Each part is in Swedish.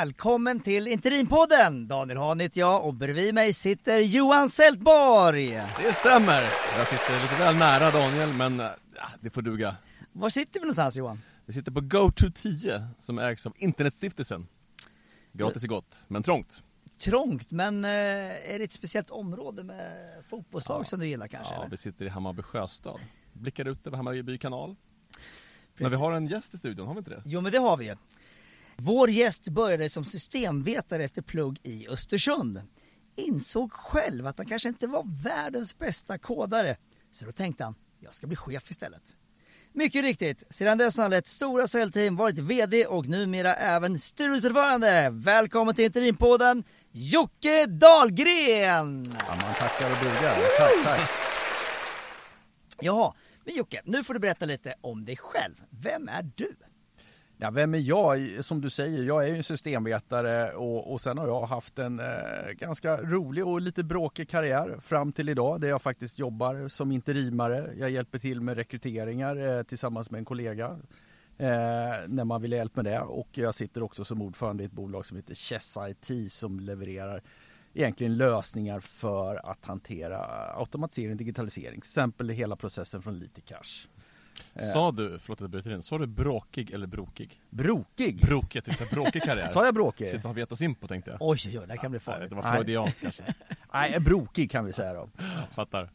Välkommen till Interimpodden! Daniel Hahn heter jag och bredvid mig sitter Johan Sältborg. Det stämmer! Jag sitter lite väl nära Daniel, men ja, det får duga. Var sitter vi någonstans Johan? Vi sitter på GoTo10 som ägs av Internetstiftelsen. Gratis är gott, men trångt. Trångt, men eh, är det ett speciellt område med fotbollslag Ja. som du gillar kanske? Ja, eller? vi sitter i Hammarby sjöstad. Blickar ut över Hammarby kanal. Men vi har en gäst i studion, har vi inte det? Jo men det har vi ju. Vår gäst började som systemvetare efter plugg i Östersund. Insåg själv att han kanske inte var världens bästa kodare. Så då tänkte han, jag ska bli chef istället. Mycket riktigt, sedan dess har han lett stora säljteam, varit VD och numera även styrelseordförande. Välkommen till Interimpodden, Jocke Dahlgren! Ja, man tackar och bugar. Tack, tack. Jaha, men Jocke, nu får du berätta lite om dig själv. Vem är du? Ja, vem är jag? Som du säger, jag är ju en systemvetare och, och sen har jag haft en eh, ganska rolig och lite bråkig karriär fram till idag där jag faktiskt jobbar som interimare. Jag hjälper till med rekryteringar eh, tillsammans med en kollega eh, när man vill ha hjälp med det och jag sitter också som ordförande i ett bolag som heter Chess IT som levererar egentligen lösningar för att hantera automatisering och digitalisering. Till exempel hela processen från Lite till cash. Eh. Sa du, förlåt att jag bryter in, sa du bråkig eller brokig? Brokig? Brokig, jag tyckte bråkig karriär. Sa jag bråkig? Shit, vad vi oss in på tänkte jag. Oj, oj, oj, det här kan bli farligt. det var freudianskt kanske. Nej, brokig kan vi säga då. Fattar.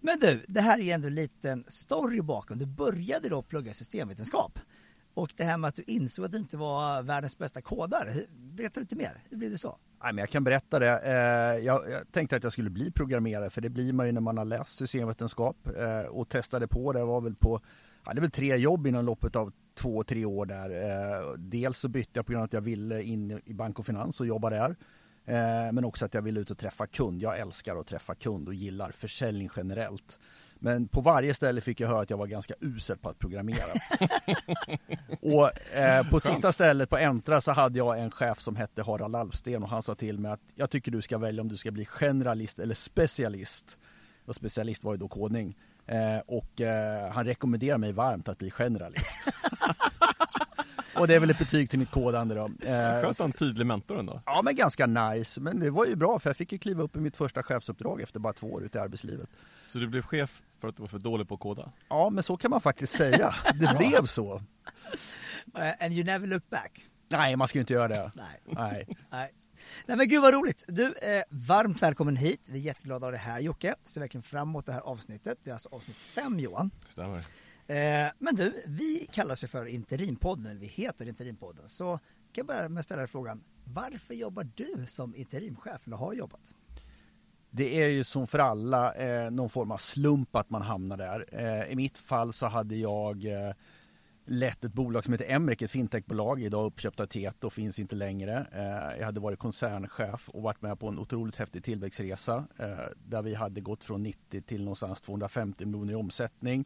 Men du, det här är ändå en liten story bakom. Du började då plugga systemvetenskap. Och det här med att du insåg att du inte var världens bästa kodare. Berätta lite mer, hur blev det så? Nej, men jag kan berätta det. Eh, jag, tänkte att jag skulle bli programmerare för det blir man ju när man har läst systemvetenskap eh, och testade på det. var väl på, ja, det väl tre jobb inom loppet av två, tre år där. Eh, dels så bytte jag på grund av att jag ville in i bank och finans och jobba där. Men också att jag ville ut och träffa kund. Jag älskar att träffa kund och gillar försäljning generellt. Men på varje ställe fick jag höra att jag var ganska usel på att programmera. och eh, på sista stället på Entra så hade jag en chef som hette Harald Alvsten och han sa till mig att jag tycker du ska välja om du ska bli generalist eller specialist. Och specialist var ju då kodning. Eh, och eh, han rekommenderar mig varmt att bli generalist. och det är väl ett betyg till mitt kodande då. Eh, Skönt att ha en tydlig mentor ändå. Ja men ganska nice, men det var ju bra för jag fick ju kliva upp i mitt första chefsuppdrag efter bara två år ute i arbetslivet. Så du blev chef för att du var för dålig på att koda? Ja men så kan man faktiskt säga, det blev så. Eh, And you never look back. Nej man ska ju inte göra det. Nej. Nej. Nej. Nej men gud vad roligt! Du, eh, varmt välkommen hit. Vi är jätteglada av det här Jocke. Ser verkligen fram emot det här avsnittet. Det är alltså avsnitt fem Johan. Stämmer. Eh, men du, vi kallar ju för Interimpodden, eller vi heter Interimpodden. Så kan jag börja med att ställa dig frågan, varför jobbar du som interimchef, eller har jobbat? Det är ju som för alla eh, någon form av slump att man hamnar där. Eh, I mitt fall så hade jag eh, lett ett bolag som heter Emrik, ett fintechbolag, idag uppköpt av Tieto, finns inte längre. Eh, jag hade varit koncernchef och varit med på en otroligt häftig tillväxtresa eh, där vi hade gått från 90 till någonstans 250 miljoner i omsättning.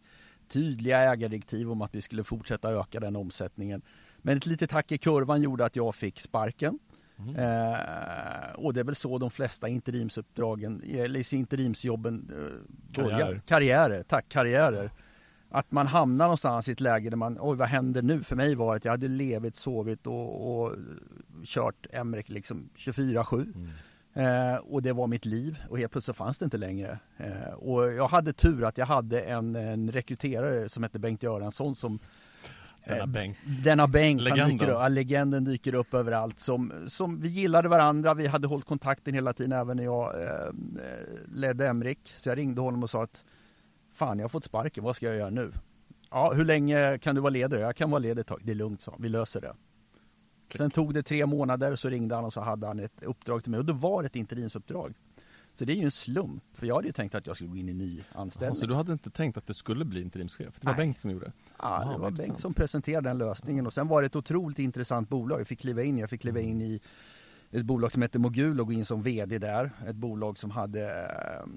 Tydliga ägardirektiv om att vi skulle fortsätta öka den omsättningen. Men ett litet hack i kurvan gjorde att jag fick sparken. Eh, och det är väl så de flesta interimsuppdragen, eller interimsjobben eh, börjar. Karriärer. Karriärer, tack, karriärer. Att man hamnar någonstans i ett läge där man, oj vad händer nu? För mig var det att jag hade levit, sovit och, och kört Emrek liksom 24-7. Eh, och det var mitt liv och helt plötsligt fanns det inte längre. Eh, och jag hade tur att jag hade en, en rekryterare som hette Bengt Göransson som Denna Eh, Bengt. denna Bengt, Legenden. dyker upp, ja, legenden dyker upp överallt. Som, som vi gillade varandra, vi hade hållit kontakten hela tiden även när jag eh, ledde Emrik. Så jag ringde honom och sa att Fan jag har fått sparken, vad ska jag göra nu? Ja, hur länge kan du vara ledig? Jag kan vara ledig ett tag. Det är lugnt, sa. Vi löser det. Sen tog det tre månader, så ringde han och så hade han ett uppdrag till mig och det var ett interimsuppdrag. Så det är ju en slump, för jag hade ju tänkt att jag skulle gå in i ny anställning. så du hade inte tänkt att det skulle bli interimschef? Det var Nej. Bengt som gjorde det? Ja, det var. Bengt som presenterade den lösningen och sen var det ett otroligt intressant bolag. Jag fick kliva in, jag fick kliva in i ett bolag som heter Mogul och gå in som VD där. Ett bolag som hade eh,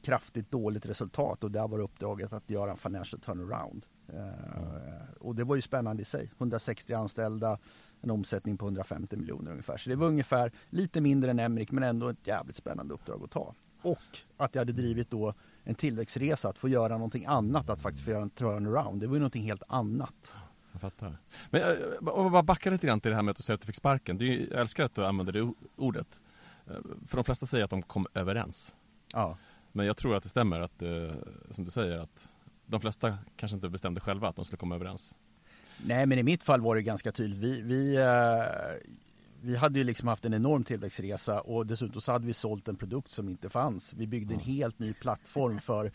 kraftigt dåligt resultat och där var uppdraget att göra en financial turnaround. Eh, och det var ju spännande i sig. 160 anställda, en omsättning på 150 miljoner ungefär. Så det var ungefär lite mindre än Emrik men ändå ett jävligt spännande uppdrag att ta. Och att jag hade drivit då en tillväxtresa, att få göra någonting annat, att faktiskt få göra en turnaround. Det var ju någonting helt annat. Jag fattar. Men eh, om jag bara backar lite grann till det här med att du säger att du fick sparken. Du, jag älskar att du använder det ordet. Eh, för de flesta säger att de kom överens. Ja. Men jag tror att det stämmer att, eh, som du säger, att de flesta kanske inte bestämde själva att de skulle komma överens. Nej, men i mitt fall var det ganska tydligt. Vi, vi, eh, vi hade ju liksom haft en enorm tillväxtresa och dessutom så hade vi sålt en produkt som inte fanns. Vi byggde en helt ny plattform för,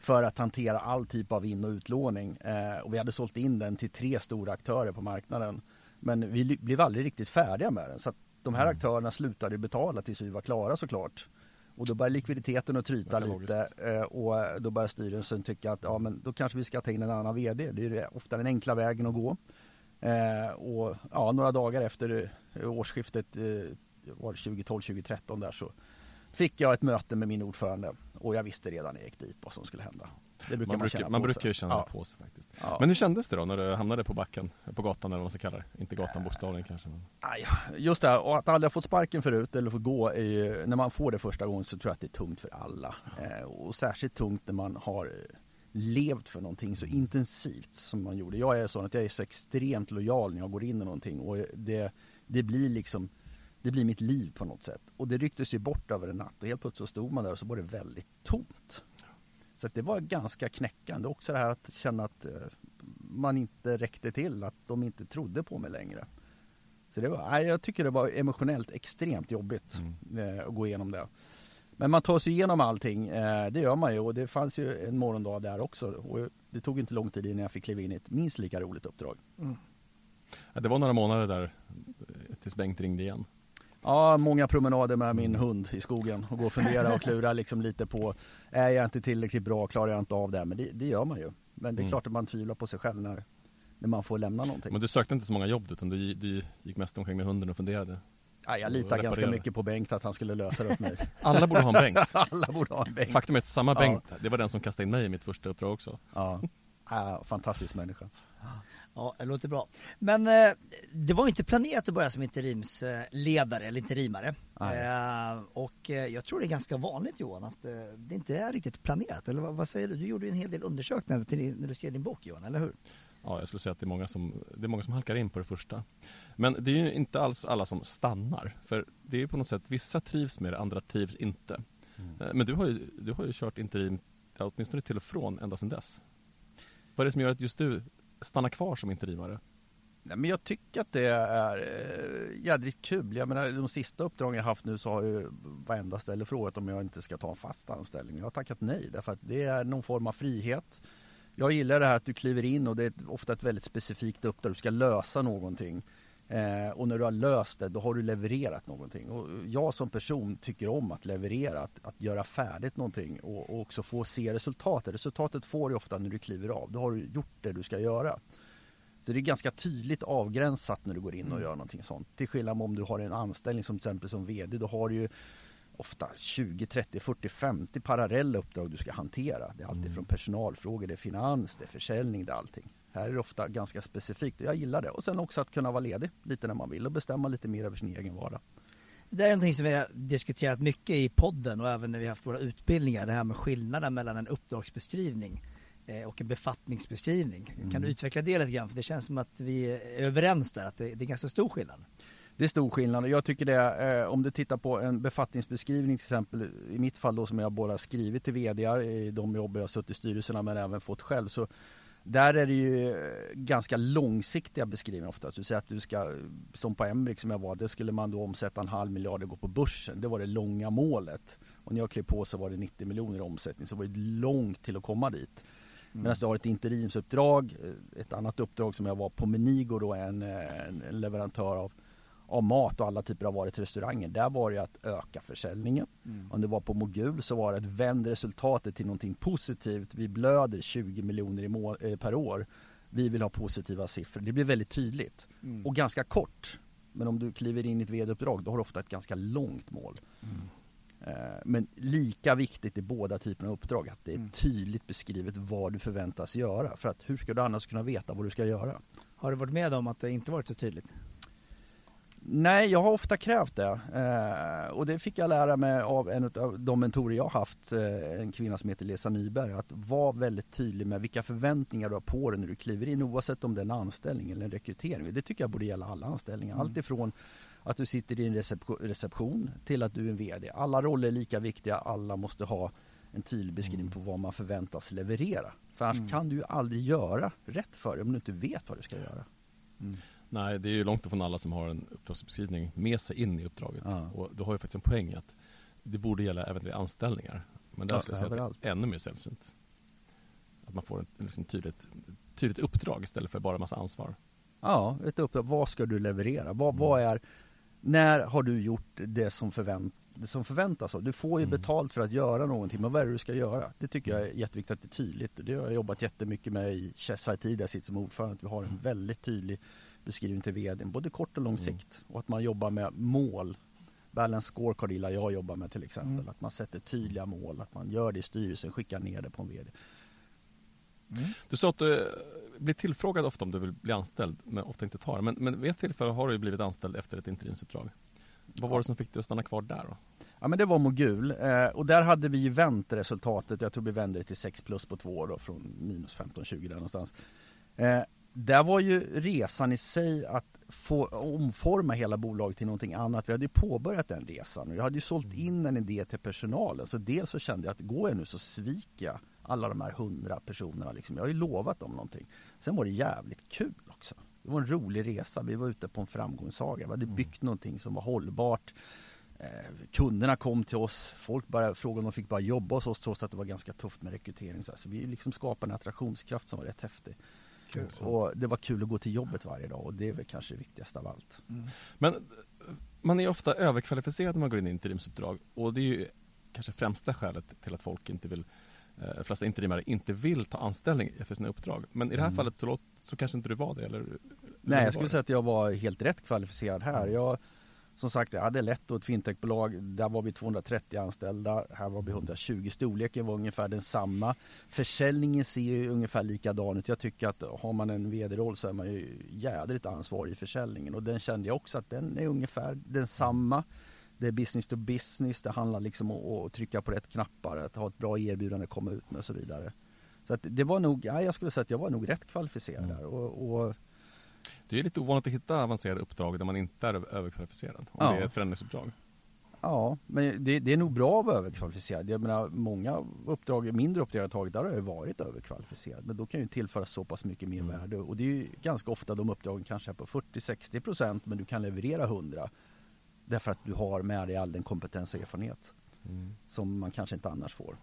för att hantera all typ av in och utlåning. Eh, och vi hade sålt in den till tre stora aktörer på marknaden. Men vi blev aldrig riktigt färdiga med den. Så att de här aktörerna slutade betala tills vi var klara såklart. Och då börjar likviditeten att tryta lite eh, och då börjar styrelsen tycka att ja, men då kanske vi ska ta in en annan VD. Det är ofta den enkla vägen att gå. Eh, och ja, några dagar efter eh, årsskiftet eh, var 2012-2013 där så fick jag ett möte med min ordförande och jag visste redan när jag gick dit vad som skulle hända. Det brukar Man, man, brukar, man brukar ju känna ja. på sig faktiskt. Ja. Men hur kändes det då när du hamnade på backen, på gatan eller vad man ska kalla det? Inte gatan bokstavligen kanske. Men... Aj, Just det här, och att aldrig ha fått sparken förut eller få gå, ju, när man får det första gången så tror jag att det är tungt för alla. Eh, och särskilt tungt när man har eh, levt för någonting så intensivt som man gjorde. Jag är sån att jag är så extremt lojal när jag går in i någonting och det, det blir liksom det blir mitt liv på något sätt. Och det rycktes ju bort över en natt och helt plötsligt så stod man där och så var det väldigt tomt. Så det var ganska knäckande. Också det här att känna att eh, man inte räckte till, att de inte trodde på mig längre. Så det var, jag tycker det var emotionellt extremt jobbigt Mm. eh, att gå igenom det. Men man tar sig igenom allting, eh, det gör man ju och det fanns ju en morgondag där också. Och det tog inte lång tid innan jag fick kliva in i ett minst lika roligt uppdrag. Ja, det var några månader där tills Bengt ringde igen. Ja, många promenader med min hund i skogen och gå och fundera och klura liksom lite på Är jag inte tillräckligt bra, klarar jag inte av det här? Men det, det gör man ju. Men det är Mm. klart att man tvivlar på sig själv när, när man får lämna någonting. Men du sökte inte så många jobb utan du, du gick mest omkring med hunden och funderade. Ja, jag litar ganska mycket på Bengt att han skulle lösa det åt mig. Alla borde ha en Bengt. Alla borde ha en Bengt. Faktum är att samma Ja. Bengt, det var den som kastade in mig i mitt första uppdrag också. Ja. Ja, fantastisk människa. Ja, det låter bra. Men eh, det var ju inte planerat att börja som interimsledare eller interimare. Eh, och eh, jag tror det är ganska vanligt Johan att eh, det inte är riktigt planerat. Eller vad, vad säger du? Du gjorde ju en hel del undersökningar till, när du skrev din bok Johan, eller hur? Ja, jag skulle säga att det är, många som, det är många som halkar in på det första. Men det är ju inte alls alla som stannar. För det är ju på något sätt, vissa trivs med det, andra trivs inte. Eh, Men du har ju, du har ju kört interim, åtminstone till och från, ända sedan dess. Vad är det som gör att just du stanna kvar som interimare? Nej, men jag tycker att det är eh, jädrigt kul. Jag menar, de sista uppdragen jag haft nu så har ju varenda ställe frågat om jag inte ska ta en fast anställning. Jag har tackat nej därför att det är någon form av frihet. Jag gillar det här att du kliver in och det är ofta ett väldigt specifikt uppdrag. Du ska lösa någonting. Eh, och när du har löst det, då har du levererat någonting. Och jag som person tycker om att leverera, att, att göra färdigt någonting och, och också få se resultatet. Resultatet får du ofta när du kliver av. Då har du gjort det du ska göra. Så det är ganska tydligt avgränsat när du går in och gör någonting sånt. Till skillnad om du har en anställning som till exempel som VD, då har du ju ofta 20, 30, 40, 50 parallella uppdrag du ska hantera. Det är alltid från personalfrågor, det är finans, det är försäljning, det är allting. Här är det ofta ganska specifikt och jag gillar det. Och sen också att kunna vara ledig lite när man vill och bestämma lite mer över sin egen vardag. Det är någonting som vi har diskuterat mycket i podden och även när vi har haft våra utbildningar. Det här med skillnaden mellan en uppdragsbeskrivning eh, och en befattningsbeskrivning. Kan Mm. du utveckla det lite grann? För det känns som att vi är överens där, att det, det är ganska stor skillnad. Det är stor skillnad och jag tycker det, eh, om du tittar på en befattningsbeskrivning till exempel, i mitt fall då som jag både skrivit till VDar i de jobb jag har suttit i styrelserna men även fått själv så där är det ju eh, ganska långsiktiga beskrivningar oftast. Du säger att du ska, som på Embrick som jag var, det skulle man då omsätta en halv miljard och gå på börsen. Det var det långa målet. Och när jag klev på så var det 90 miljoner i omsättning, så det var det långt till att komma dit. Medan du har ett interimsuppdrag, eh, ett annat uppdrag som jag var på Menigo då, en, eh, en, en leverantör av, av mat och alla typer av varor till restauranger. Där var det att öka försäljningen. Om det var på Mogul så var det att vända resultatet till någonting positivt. Vi blöder 20 miljoner eh, per år. Vi vill ha positiva siffror. Det blir väldigt tydligt. Och ganska kort. Men om du kliver in i ett vd-uppdrag då har du ofta ett ganska långt mål. Eh, Men lika viktigt i båda typerna av uppdrag att det är tydligt beskrivet vad du förväntas göra. För att hur ska du annars kunna veta vad du ska göra? Har du varit med om att det inte varit så tydligt? Nej, jag har ofta krävt det. Eh, och det fick jag lära mig av en av de mentorer jag haft, eh, en kvinna som heter Lesa Nyberg, att vara väldigt tydlig med vilka förväntningar du har på dig när du kliver in, oavsett om det är en anställning eller en rekrytering. Det tycker jag borde gälla alla anställningar. Mm. Allt ifrån att du sitter i en reception till att du är en VD. Alla roller är lika viktiga, alla måste ha en tydlig beskrivning mm. på vad man förväntas leverera. För annars mm. kan du ju aldrig göra rätt för dig om du inte vet vad du ska göra. Mm. Nej, det är ju långt ifrån alla som har en uppdragsbeskrivning med sig in i uppdraget. Ja. Och du har ju faktiskt en poäng att det borde gälla även vid anställningar. Men där ja, skulle jag säga att det är ännu mer sällsynt. Att man får ett liksom tydligt, tydligt uppdrag istället för bara en massa ansvar. Ja, ett uppdrag. Vad ska du leverera? Vad, mm. vad är, när har du gjort det som, förvänt, det som förväntas av Du får ju mm. betalt för att göra någonting, men vad är det du ska göra? Det tycker jag är jätteviktigt att det är tydligt. Det har jag jobbat jättemycket med i Chess IT, där jag sitter som ordförande. Att vi har en mm. väldigt tydlig beskrivning till vdn, både kort och lång mm. sikt. Och att man jobbar med mål. Balance scorecard gillar jag jobbar med till exempel. Mm. Att man sätter tydliga mål, att man gör det i styrelsen, skickar ner det på en vd. Mm. Du sa att du eh, blir tillfrågad ofta om du vill bli anställd, men ofta inte tar Men, men vid ett tillfälle har du blivit anställd efter ett interimsuppdrag. Vad var det som fick dig att stanna kvar där då? Ja men det var Mogul eh, och där hade vi ju vänt resultatet. Jag tror vi vände det till 6 plus på två år då, från minus 15-20 där någonstans. Eh, där var ju resan i sig att få omforma hela bolaget till någonting annat. Vi hade ju påbörjat den resan och jag hade ju sålt mm. in en idé till personalen. Så dels så kände jag att går jag nu så sviker jag alla de här hundra personerna. Liksom. Jag har ju lovat dem någonting. Sen var det jävligt kul också. Det var en rolig resa. Vi var ute på en framgångssaga. Vi hade mm. byggt någonting som var hållbart. Eh, kunderna kom till oss. Folk bara frågade om de fick bara jobba hos oss trots att det var ganska tufft med rekrytering. Så, vi liksom skapade en attraktionskraft som var rätt häftig. Kul. Och det var kul att gå till jobbet varje dag och det är väl kanske det viktigaste av allt. Mm. Men man är ofta överkvalificerad när man går in i interimsuppdrag och det är ju kanske främsta skälet till att folk inte vill de eh, flesta interimare inte vill ta anställning efter sina uppdrag. Men i det här mm. fallet så, låt, så kanske inte du var det? Eller, Nej, jag skulle säga att jag var helt rätt kvalificerad här. Mm. Jag, som sagt, jag hade lett ett fintechbolag. Där var vi 230 anställda. Här var vi 120. Storleken var ungefär densamma. Försäljningen ser ju ungefär likadan ut. Jag tycker att har man en vd-roll så är man ju jädrigt ansvarig i försäljningen. Och den kände jag också att den är ungefär densamma. Det är business to business. Det handlar liksom om att trycka på rätt knappar, att ha ett bra erbjudande, komma ut med och så vidare. Så att det var nog, ja, jag skulle säga att jag var nog rätt kvalificerad mm. där. Och, och det är lite ovanligt att hitta avancerade uppdrag där man inte är överkvalificerad. Om ja. det är ett förändringsuppdrag. Ja, men det, det, är nog bra att vara överkvalificerad. Jag menar, många uppdrag, mindre uppdrag jag tagit, där har jag varit överkvalificerad. Men då kan ju tillföra så pass mycket mer mm. värde. Och det är ganska ofta de uppdragen kanske är på 40-60 procent, men du kan leverera 100. Därför att du har med dig all den kompetens och erfarenhet mm. som man kanske inte annars får.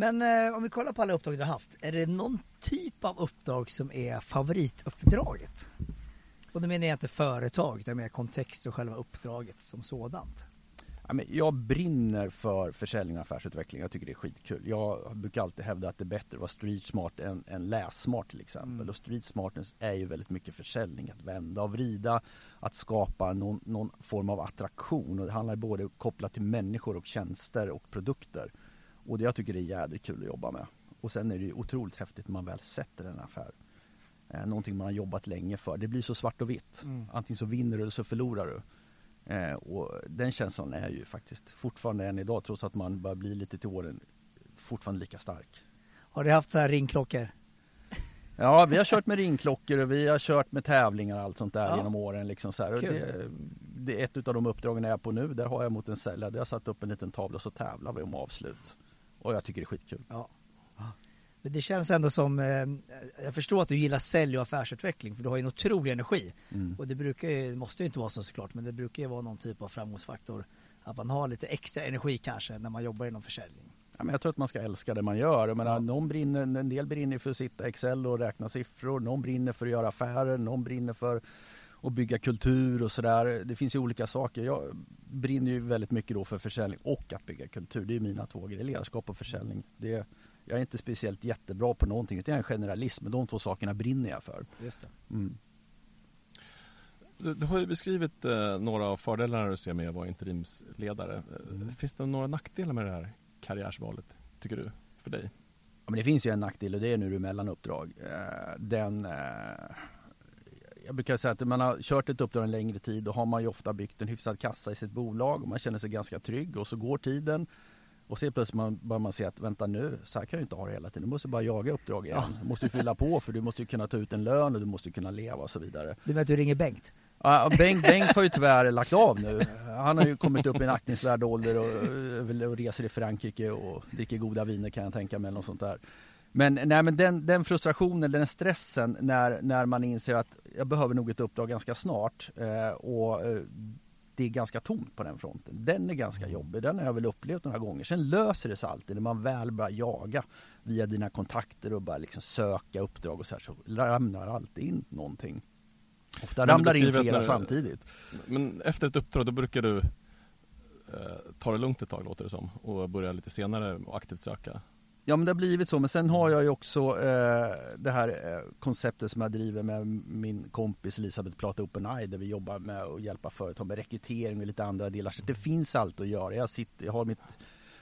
Men eh, om vi kollar på alla uppdrag du har haft, är det någon typ av uppdrag som är favorituppdraget? Och då menar jag inte företag, utan mer kontext och själva uppdraget som sådant. Jag brinner för försäljning och affärsutveckling. Jag tycker det är skitkul. Jag brukar alltid hävda att det är bättre att vara street smart än, än lässmart till exempel. Mm. Och street smartness är ju väldigt mycket försäljning. Att vända och vrida, att skapa någon, någon form av attraktion. Och det handlar både kopplat till människor och tjänster och produkter. Och det jag tycker det är jädrigt kul att jobba med. Och sen är det ju otroligt häftigt när man väl sätter en affär. Eh, någonting man har jobbat länge för. Det blir så svart och vitt. Mm. Antingen så vinner du eller så förlorar du. Eh, och den känslan är ju faktiskt fortfarande än idag, trots att man börjar bli lite till åren, fortfarande lika stark. Har du haft så här ringklockor? Ja, vi har kört med ringklockor och vi har kört med tävlingar och allt sånt där ja. genom åren. Liksom så det, det, är ett av de uppdragen jag är på nu. Där har jag mot en säljare, jag har satt upp en liten tavla och så tävlar vi om avslut. Och jag tycker det är skitkul. Ja. Men det känns ändå som, eh, jag förstår att du gillar sälj och affärsutveckling för du har ju en otrolig energi. Mm. Och det brukar måste ju inte vara så såklart, men det brukar ju vara någon typ av framgångsfaktor. Att man har lite extra energi kanske när man jobbar inom försäljning. Ja, men jag tror att man ska älska det man gör. Jag menar, någon brinner, en del brinner för att sitta i Excel och räkna siffror, någon brinner för att göra affärer, någon brinner för att bygga kultur och sådär. Det finns ju olika saker. Jag brinner ju väldigt mycket då för försäljning och att bygga kultur. Det är mina två grejer, ledarskap och försäljning. Det, jag är inte speciellt jättebra på någonting utan jag är en generalist men de två sakerna brinner jag för. Just mm. du, du, har ju beskrivit eh, några av fördelarna du ser med att vara interimsledare. Mm. Finns det några nackdelar med det här karriärsvalet, tycker du, för dig? Ja, men det finns ju en nackdel och det är när du mellan uppdrag. Eh, den, eh, jag brukar säga att man har kört ett uppdrag en längre tid då har man ju ofta byggt en hyfsad kassa i sitt bolag och man känner sig ganska trygg och så går tiden och så plötsligt man, börjar man se att vänta nu, så här kan jag inte ha det hela tiden. Du måste bara jaga uppdrag igen. Du måste fylla på för du måste kunna ta ut en lön och du måste kunna leva och så vidare. Du menar att du ringer Bengt? Ja, Bengt, Bengt har ju tyvärr lagt av nu. Han har ju kommit upp i en aktningsvärd ålder och, och reser i Frankrike och dricker goda viner kan jag tänka mig. Något sånt där. Men, nej, men den, den frustrationen, den stressen när, när man inser att jag behöver nog ett uppdrag ganska snart eh, och eh, det är ganska tomt på den fronten. Den är ganska Mm. jobbig, den har jag väl upplevt några gånger. Sen löser det sig alltid när man väl börjar jaga via dina kontakter och bara liksom söka uppdrag och så här så ramlar alltid in någonting. Ofta ramlar in flera när- samtidigt. Men efter ett uppdrag då brukar du eh, ta det lugnt ett tag låter det som och börja lite senare och aktivt söka. Ja men det har blivit så, men sen har jag ju också eh, det här eh, konceptet som jag driver med min kompis Elisabeth Plata Open Eye där vi jobbar med att hjälpa företag med rekrytering och lite andra delar. Så det finns allt att göra. Jag, sitter, jag har mitt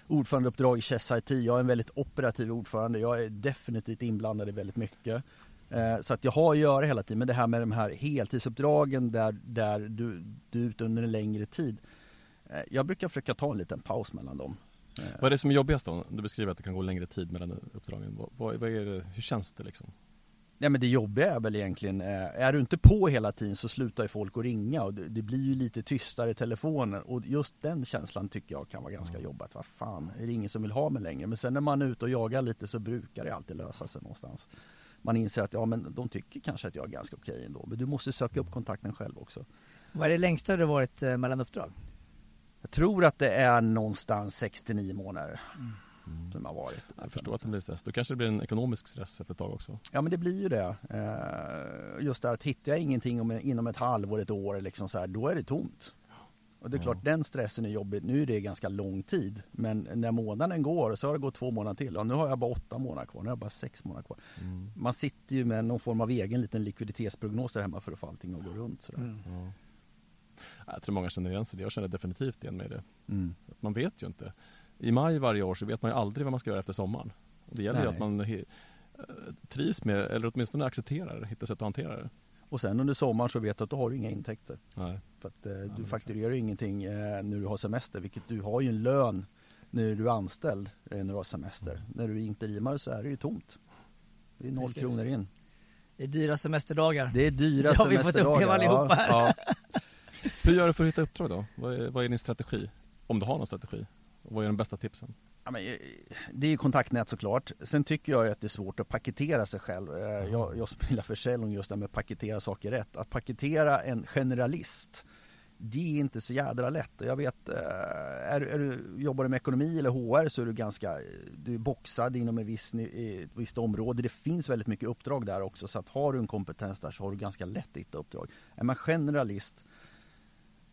ordförandeuppdrag i Chess IT. Jag är en väldigt operativ ordförande. Jag är definitivt inblandad i väldigt mycket. Eh, så att jag har att göra hela tiden. Men det här med de här heltidsuppdragen där, där du, du är ute under en längre tid. Eh, jag brukar försöka ta en liten paus mellan dem. Vad är det som är jobbigast då? Du beskriver att det kan gå längre tid mellan uppdragen. Vad, vad, vad är det, hur känns det liksom? Nej men det jobbiga är väl egentligen, eh, är du inte på hela tiden så slutar ju folk att ringa och det, blir ju lite tystare i telefonen och just den känslan tycker jag kan vara ganska Mm. jobbigt. Vad fan, är det ingen som vill ha mig längre? Men sen när man är ute och jagar lite så brukar det alltid lösa sig någonstans. Man inser att ja men de tycker kanske att jag är ganska okej ändå, men du måste söka upp kontakten själv också. Vad är det längsta du varit eh, mellan uppdrag? Jag tror att det är någonstans 69 månader som har varit. Jag förstår att det blir stress. Då kanske det blir en ekonomisk stress efter ett tag också. Ja men det blir ju det. Eh, Just det att hittar jag ingenting om, inom ett halvår, ett år, liksom så här, då är det tomt. Och det är Ja. klart den stressen är jobbig. Nu är det ganska lång tid. Men när månaden går så har det gått två månader till. Och nu har jag bara åtta månader kvar. Nu har jag bara sex månader kvar. Mm. Man sitter ju med någon form av egen liten likviditetsprognos där hemma för att få allting att gå runt. Sådär. Mm. Ja. Jag tror många känner igen sig det. Jag känner definitivt igen mig i det. Mm. Man vet ju inte. I maj varje år så vet man ju aldrig vad man ska göra efter sommaren. Det gäller ju Nej. att man eh, trivs med, eller åtminstone accepterar det, hittar sätt att hantera det. Och sen under sommaren så vet du att du har inga intäkter. Nej. För att eh, du exakt. fakturerar ju ingenting eh, när du har semester. Vilket du har ju en lön när du är anställd eh, när du har semester. Mm. När du är interimare så är det ju tomt. Det är noll Precis. kronor in. Det är dyra semesterdagar. Det är dyra Det har vi fått semesterdagar. uppleva allihopa här. Ja, Hur gör du för att hitta uppdrag då? Vad är, vad är din strategi? Om du har någon strategi? Och vad är de bästa tipsen? ja. men, eh, det är ju kontaktnät såklart. Sen tycker jag att det är svårt att paketera sig själv. Eh, Jag, jag spelar försäljning just det med att paketera saker rätt. Att paketera en generalist det är inte så jädra lätt. Jag vet, eh, är, är du, jobbar du med ekonomi eller HR så är du ganska, du är boxad inom en viss, ett visst område. Det finns väldigt mycket uppdrag där också så att har du en kompetens där så har du ganska lätt att hitta uppdrag. Är man generalist,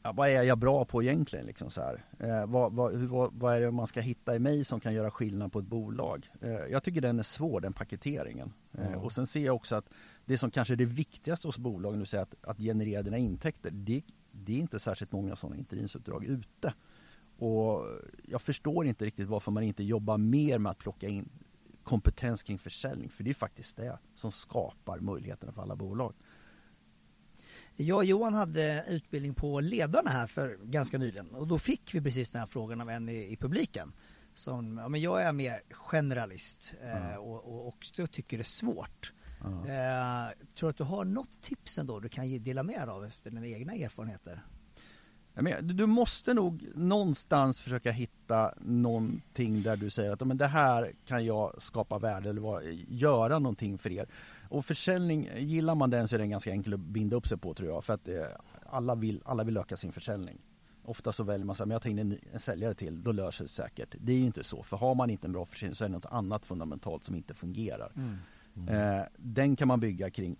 ja, vad är jag bra på egentligen? Liksom så här? Eh, vad, vad, vad, vad är det man ska hitta i mig som kan göra skillnad på ett bolag? Eh, jag tycker den är svår, den paketeringen. Eh, Ja. och sen ser jag också att det som kanske är det viktigaste hos bolagen, du säger att, att generera dina intäkter, det, det är inte särskilt många sådana interimsuppdrag ute. Och jag förstår inte riktigt varför man inte jobbar mer med att plocka in kompetens kring försäljning, för det är faktiskt det som skapar möjligheterna för alla bolag. Jag och Johan hade utbildning på Ledarna här för ganska nyligen och då fick vi precis den här frågan av en i, i publiken. Som, ja, men jag är mer generalist eh, Ja. och, och också tycker det är svårt. Ja. Eh, tror du att du har något tips ändå du kan dela med dig av efter dina egna erfarenheter? Men du- måste nog någonstans försöka hitta någonting där du säger att "Ja, men det här kan jag skapa värde eller göra någonting för er. Och försäljning, gillar man den så är den ganska enkel att binda upp sig på tror jag. För att eh, alla, vill, alla vill öka sin försäljning. Ofta så väljer man så här, men jag tar in en, en säljare till, då löser det sig säkert. Det är ju inte så, för har man inte en bra försäljning så är det något annat fundamentalt som inte fungerar. Eh, den kan man bygga kring.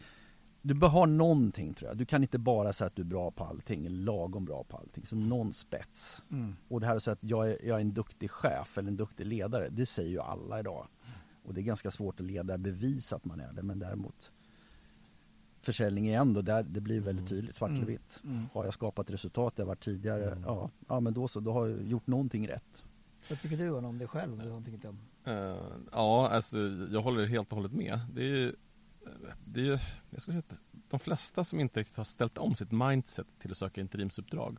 Du bör ha någonting tror jag. Du kan inte bara säga att du är bra på allting, eller lagom bra på allting. Så någon spets. Mm. Och det här att säga att jag är, jag är en duktig chef eller en duktig ledare, det säger ju alla idag. Och det är ganska svårt att leda bevis att man är det, men däremot försäljning igen då, där det blir väldigt tydligt, svart eller Mm. vitt. Mm. Har jag skapat resultat jag varit tidigare, Mm. ja, ja men då så, då har jag gjort någonting rätt. Vad tycker du om dig själv? Om du har någonting om? Eh, ja, alltså jag håller helt och hållet med. Det är ju, det är ju jag ska säga att de flesta som inte riktigt har ställt om sitt mindset till att söka interimsuppdrag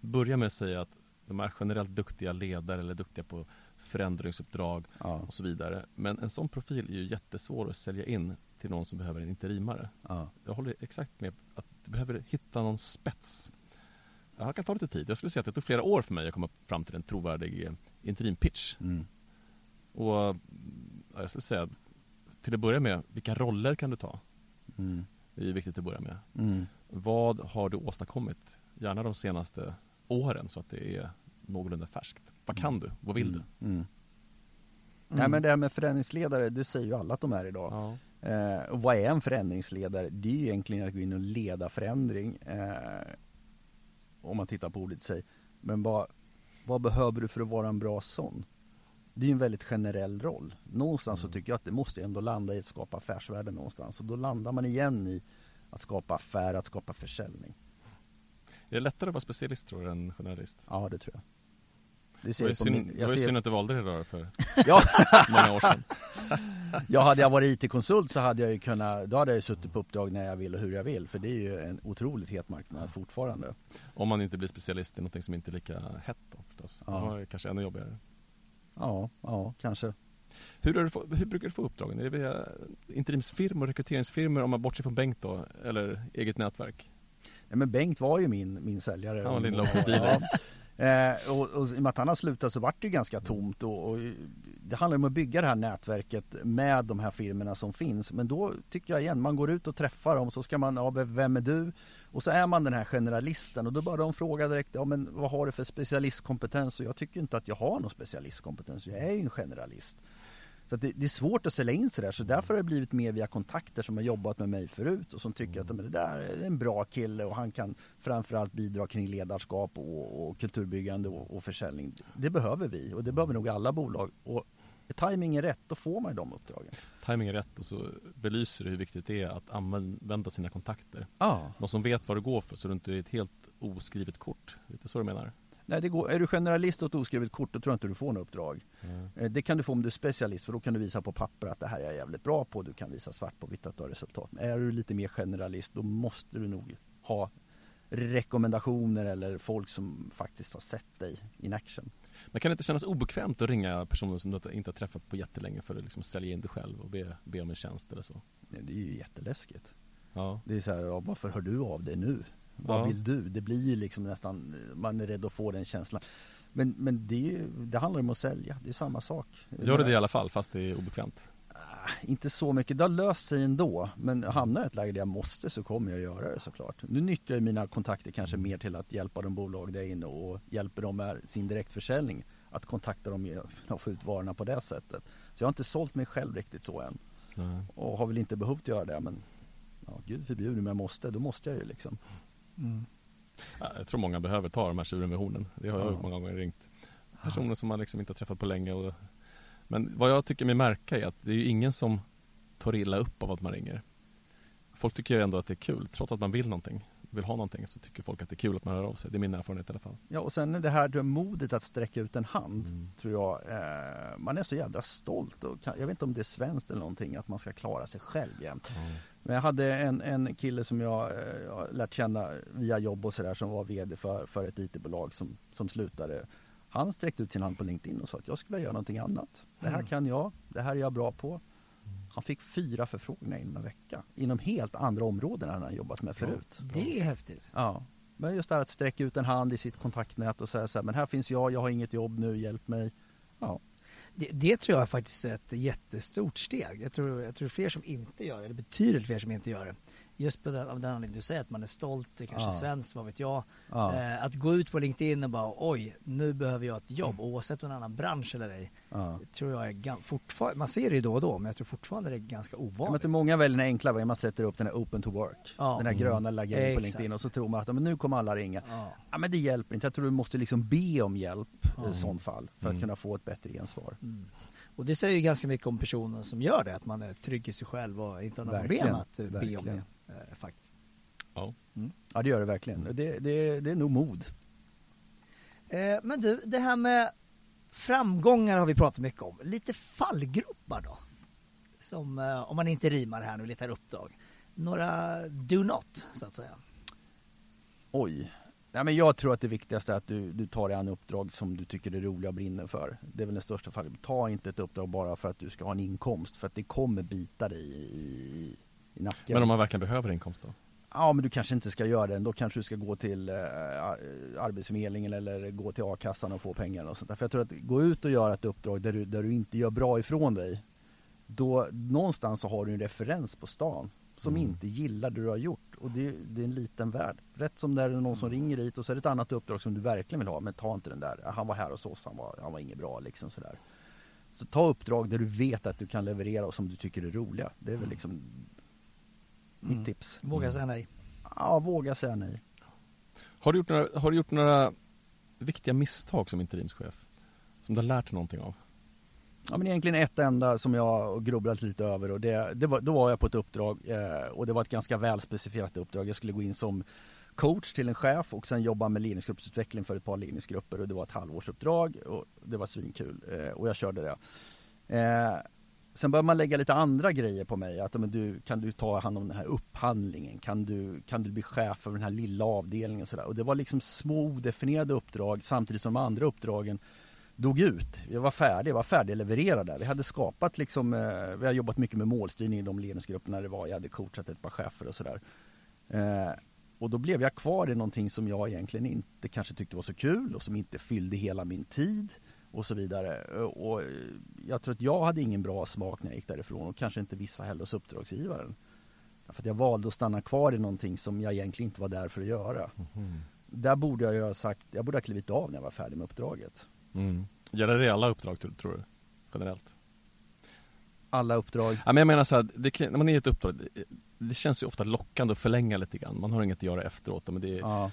börjar med att säga att de är generellt duktiga ledare eller duktiga på förändringsuppdrag Ja. och så vidare. Men en sån profil är ju jättesvår att sälja in till någon som behöver en interimare. Ja. Jag håller exakt med att du behöver hitta någon spets. Det kan ta lite tid. Jag skulle säga att det tog flera år för mig att komma fram till en trovärdig eh, interimpitch. Mm. Och ja, jag skulle säga, till att börja med, vilka roller kan du ta? Mm. Det är viktigt att börja med. Mm. Vad har du åstadkommit? Gärna de senaste åren så att det är någorlunda färskt. Vad kan du? Vad vill du? Mm. Mm. Nej men det här med förändringsledare, det säger ju alla att de är idag. Ja. Eh, och vad är en förändringsledare? Det är ju egentligen att gå in och leda förändring. Eh, om man tittar på ordet i sig. Men vad, vad behöver du för att vara en bra sån? Det är ju en väldigt generell roll. Någonstans så Mm. tycker jag att det måste ändå landa i att skapa affärsvärden någonstans. Och då landar man igen i att skapa affär, att skapa försäljning. Är det lättare att vara specialist tror du än generalist? Ja, det tror jag. Det Det ser var ju synd, min, det var ser, synd att du valde det då för ja, många år sedan. ja, hade jag varit IT-konsult så hade jag ju kunnat, då hade jag suttit på uppdrag när jag vill och hur jag vill. För det är ju en otroligt het marknad fortfarande. Om man inte blir specialist i någonting som inte är lika hett då förstås. Ja. Det var kanske ännu jobbigare. Ja, ja, kanske. Hur, du hur brukar du få uppdragen? Är det via interimsfirmor, rekryteringsfirmor om man bortser från Bengt då? Eller eget nätverk? Nej, men Bengt var ju min, min säljare. Han var din Och- local dealer. Ja. Eh, och, och i och med att han har slutat så vart det ju ganska tomt och, och det handlar om att bygga det här nätverket med de här firmorna som finns. Men då tycker jag igen, man går ut och träffar dem så ska man, ja vem är du? Och så är man den här generalisten och då börjar de fråga direkt, ja men vad har du för specialistkompetens? Och jag tycker inte att jag har någon specialistkompetens, jag är ju en generalist. Så att det, det är svårt att sälja in sig där så därför har det blivit mer via kontakter som har jobbat med mig förut och som tycker att men det där är en bra kille och han kan framförallt bidra kring ledarskap och, och kulturbyggande och, och försäljning. Det behöver vi och det behöver nog alla bolag. Och är timingen rätt då får man ju de uppdragen. Timing är rätt och så belyser du hur viktigt det är att använda sina kontakter. Ja. Någon som vet vad du går för så du inte är ett helt oskrivet kort. Lite så du menar? Nej, det går, är du generalist och ett oskrivet kort då tror jag inte du får något uppdrag. Eh, Det kan du få om du är specialist för då kan du visa på papper att det här är jag jävligt bra på. Du kan visa svart på vitt att du har resultat. Men är du lite mer generalist då måste du nog ha rekommendationer eller folk som faktiskt har sett dig in action. Men kan det inte kännas obekvämt att ringa personer som du inte har träffat på jättelänge för att liksom sälja in dig själv och be, be om en tjänst eller så? Det är ju jätteläskigt. Ja, Det är så här, ja, varför hör du av dig nu? Vad Ja. vill du? Det blir ju liksom nästan, man är rädd att få den känslan. Men, men det, är ju, det handlar om att sälja, det är samma sak. gör du det i alla fall fast det är obekvämt? Ah, Inte så mycket, det har löst sig ändå. Men hamnar jag i ett läge där jag måste så kommer jag göra det såklart. Nu nyttjar jag mina kontakter kanske mer till att hjälpa de bolag där inne och hjälper dem med sin direktförsäljning. Att kontakta dem och få ut varorna på det sättet. Så jag har inte sålt mig själv riktigt så än. Nej. Och har väl inte behövt göra det men ja, gud förbjude om jag måste, då måste jag ju liksom. Mm. Ja, Jag tror många behöver ta de här tjuren med hornen. Det har jag Ja. många gånger ringt. Personer som man liksom inte har träffat på länge. Och... Men vad jag tycker mig märka är att det är ju ingen som tar illa upp av att man ringer. Folk tycker ändå att det är kul, trots att man vill någonting, vill ha någonting, så tycker folk att det är kul att man hör av sig. Det är min erfarenhet i alla fall. Ja och sen det här modet att sträcka ut en hand Mm. tror jag, eh, man är så jävla stolt och kan, jag vet inte om det är svenskt eller någonting att man ska klara sig själv jämt. Men jag hade en, en kille som jag, eh, jag lärt känna via jobb och sådär som var VD för, för ett IT-bolag som, som slutade. Han sträckte ut sin hand på LinkedIn och sa att jag skulle vilja göra någonting annat. Det här Mm. kan jag, det här är jag bra på. Han fick fyra förfrågningar inom en vecka. Inom helt andra områden än han jobbat med förut. Det är häftigt. Ja. Men just det här att sträcka ut en hand i sitt kontaktnät och säga så här, men här finns jag, jag har inget jobb nu, hjälp mig. Ja, det, det tror jag faktiskt är ett jättestort steg. Jag tror, jag tror fler som inte gör det, eller betydligt fler som inte gör det. Just på den, av den anledningen du säger att man är stolt, det kanske är Ja. svenskt, vad vet jag. ja, Eh, att gå ut på LinkedIn och bara oj, nu behöver jag ett jobb oavsett det är en annan bransch eller ej. ja. Tror jag är fortfarande, man ser det ju då och då men jag tror fortfarande det är ganska Ja, men ovanligt. till många väljer den enkla vägen, man sätter upp den här open to work. Den här Mm. gröna lilla grejen på Exakt. LinkedIn och så tror man att men nu kommer alla ringa. Ja. Men det hjälper inte, jag tror du måste liksom be om hjälp Ja. i sånt fall för att Mm. kunna få ett bättre gensvar. Mm. Och det säger ju ganska mycket om personen som gör det, att man är trygg i sig själv och inte har några problem att eh, be om det. Eh, faktiskt. Ja. Ja det gör det verkligen, det, det, det är nog mod. Eh, men du, det här med framgångar har vi pratat mycket om. Lite fallgropar då? Som, eh, om man inte rimar här nu, lite här uppdrag. några do not, så att säga? Oj. Nej, men jag tror att det viktigaste är att du, du tar dig an uppdrag som du tycker är roliga och brinner för. Det är väl den största fallet. Ta inte ett uppdrag bara för att du ska ha en inkomst, för att det kommer bita dig i, i, i nacken. Men om man verkligen behöver inkomst då? Ja, men du kanske inte ska göra det. Då kanske du ska gå till eh, Arbetsförmedlingen eller gå till a-kassan och få pengar och sånt där. För jag tror att gå ut och göra ett uppdrag där du, där du inte gör bra ifrån dig. Då någonstans så har du en referens på stan som Mm. inte gillar det du har gjort. Och det, det är en liten värld. Rätt som det är någon som ringer dit och så är det ett annat uppdrag som du verkligen vill ha. Men ta inte den där, han var här hos oss, han var, han var inget bra liksom sådär. Så ta uppdrag där du vet att du kan leverera och som du tycker är roliga. Det är väl liksom mitt Mm. tips. Våga säga nej. Ja, våga säga nej. Har du gjort några, har du gjort några viktiga misstag som interimschef? Som du har lärt dig någonting av? Ja, men egentligen ett enda som jag grubblat lite över och det, det var, då var jag på ett uppdrag eh, och det var ett ganska välspecifierat uppdrag. Jag skulle gå in som coach till en chef och sen jobba med ledningsgruppsutveckling för ett par ledningsgrupper och det var ett halvårsuppdrag och det var svinkul eh, och jag körde det. Eh, sen började man lägga lite andra grejer på mig. Att, men du, kan du ta hand om den här upphandlingen? Kan du, kan du bli chef för den här lilla avdelningen? Och, så där? och det var liksom små odefinierade uppdrag samtidigt som de andra uppdragen dog ut. Jag var färdig, jag var färdiglevererad där. Vi hade skapat liksom, eh, vi har jobbat mycket med målstyrning i de ledningsgrupperna det var. Jag hade coachat ett par chefer och sådär. Eh, och då blev jag kvar i någonting som jag egentligen inte kanske tyckte var så kul och som inte fyllde hela min tid och så vidare. Och jag tror att jag hade ingen bra smak när jag gick därifrån och kanske inte vissa heller hos uppdragsgivaren. För att jag valde att stanna kvar i någonting som jag egentligen inte var där för att göra. Där borde jag ju ha sagt, jag borde ha klivit av när jag var färdig med uppdraget. Mm. Gäller det alla uppdrag tror, du? Generellt? Alla uppdrag. Ja, men jag menar så här, det, när man är i ett uppdrag, det, det känns ju ofta lockande att förlänga lite grann. Man har inget att göra efteråt, men det är, Ja.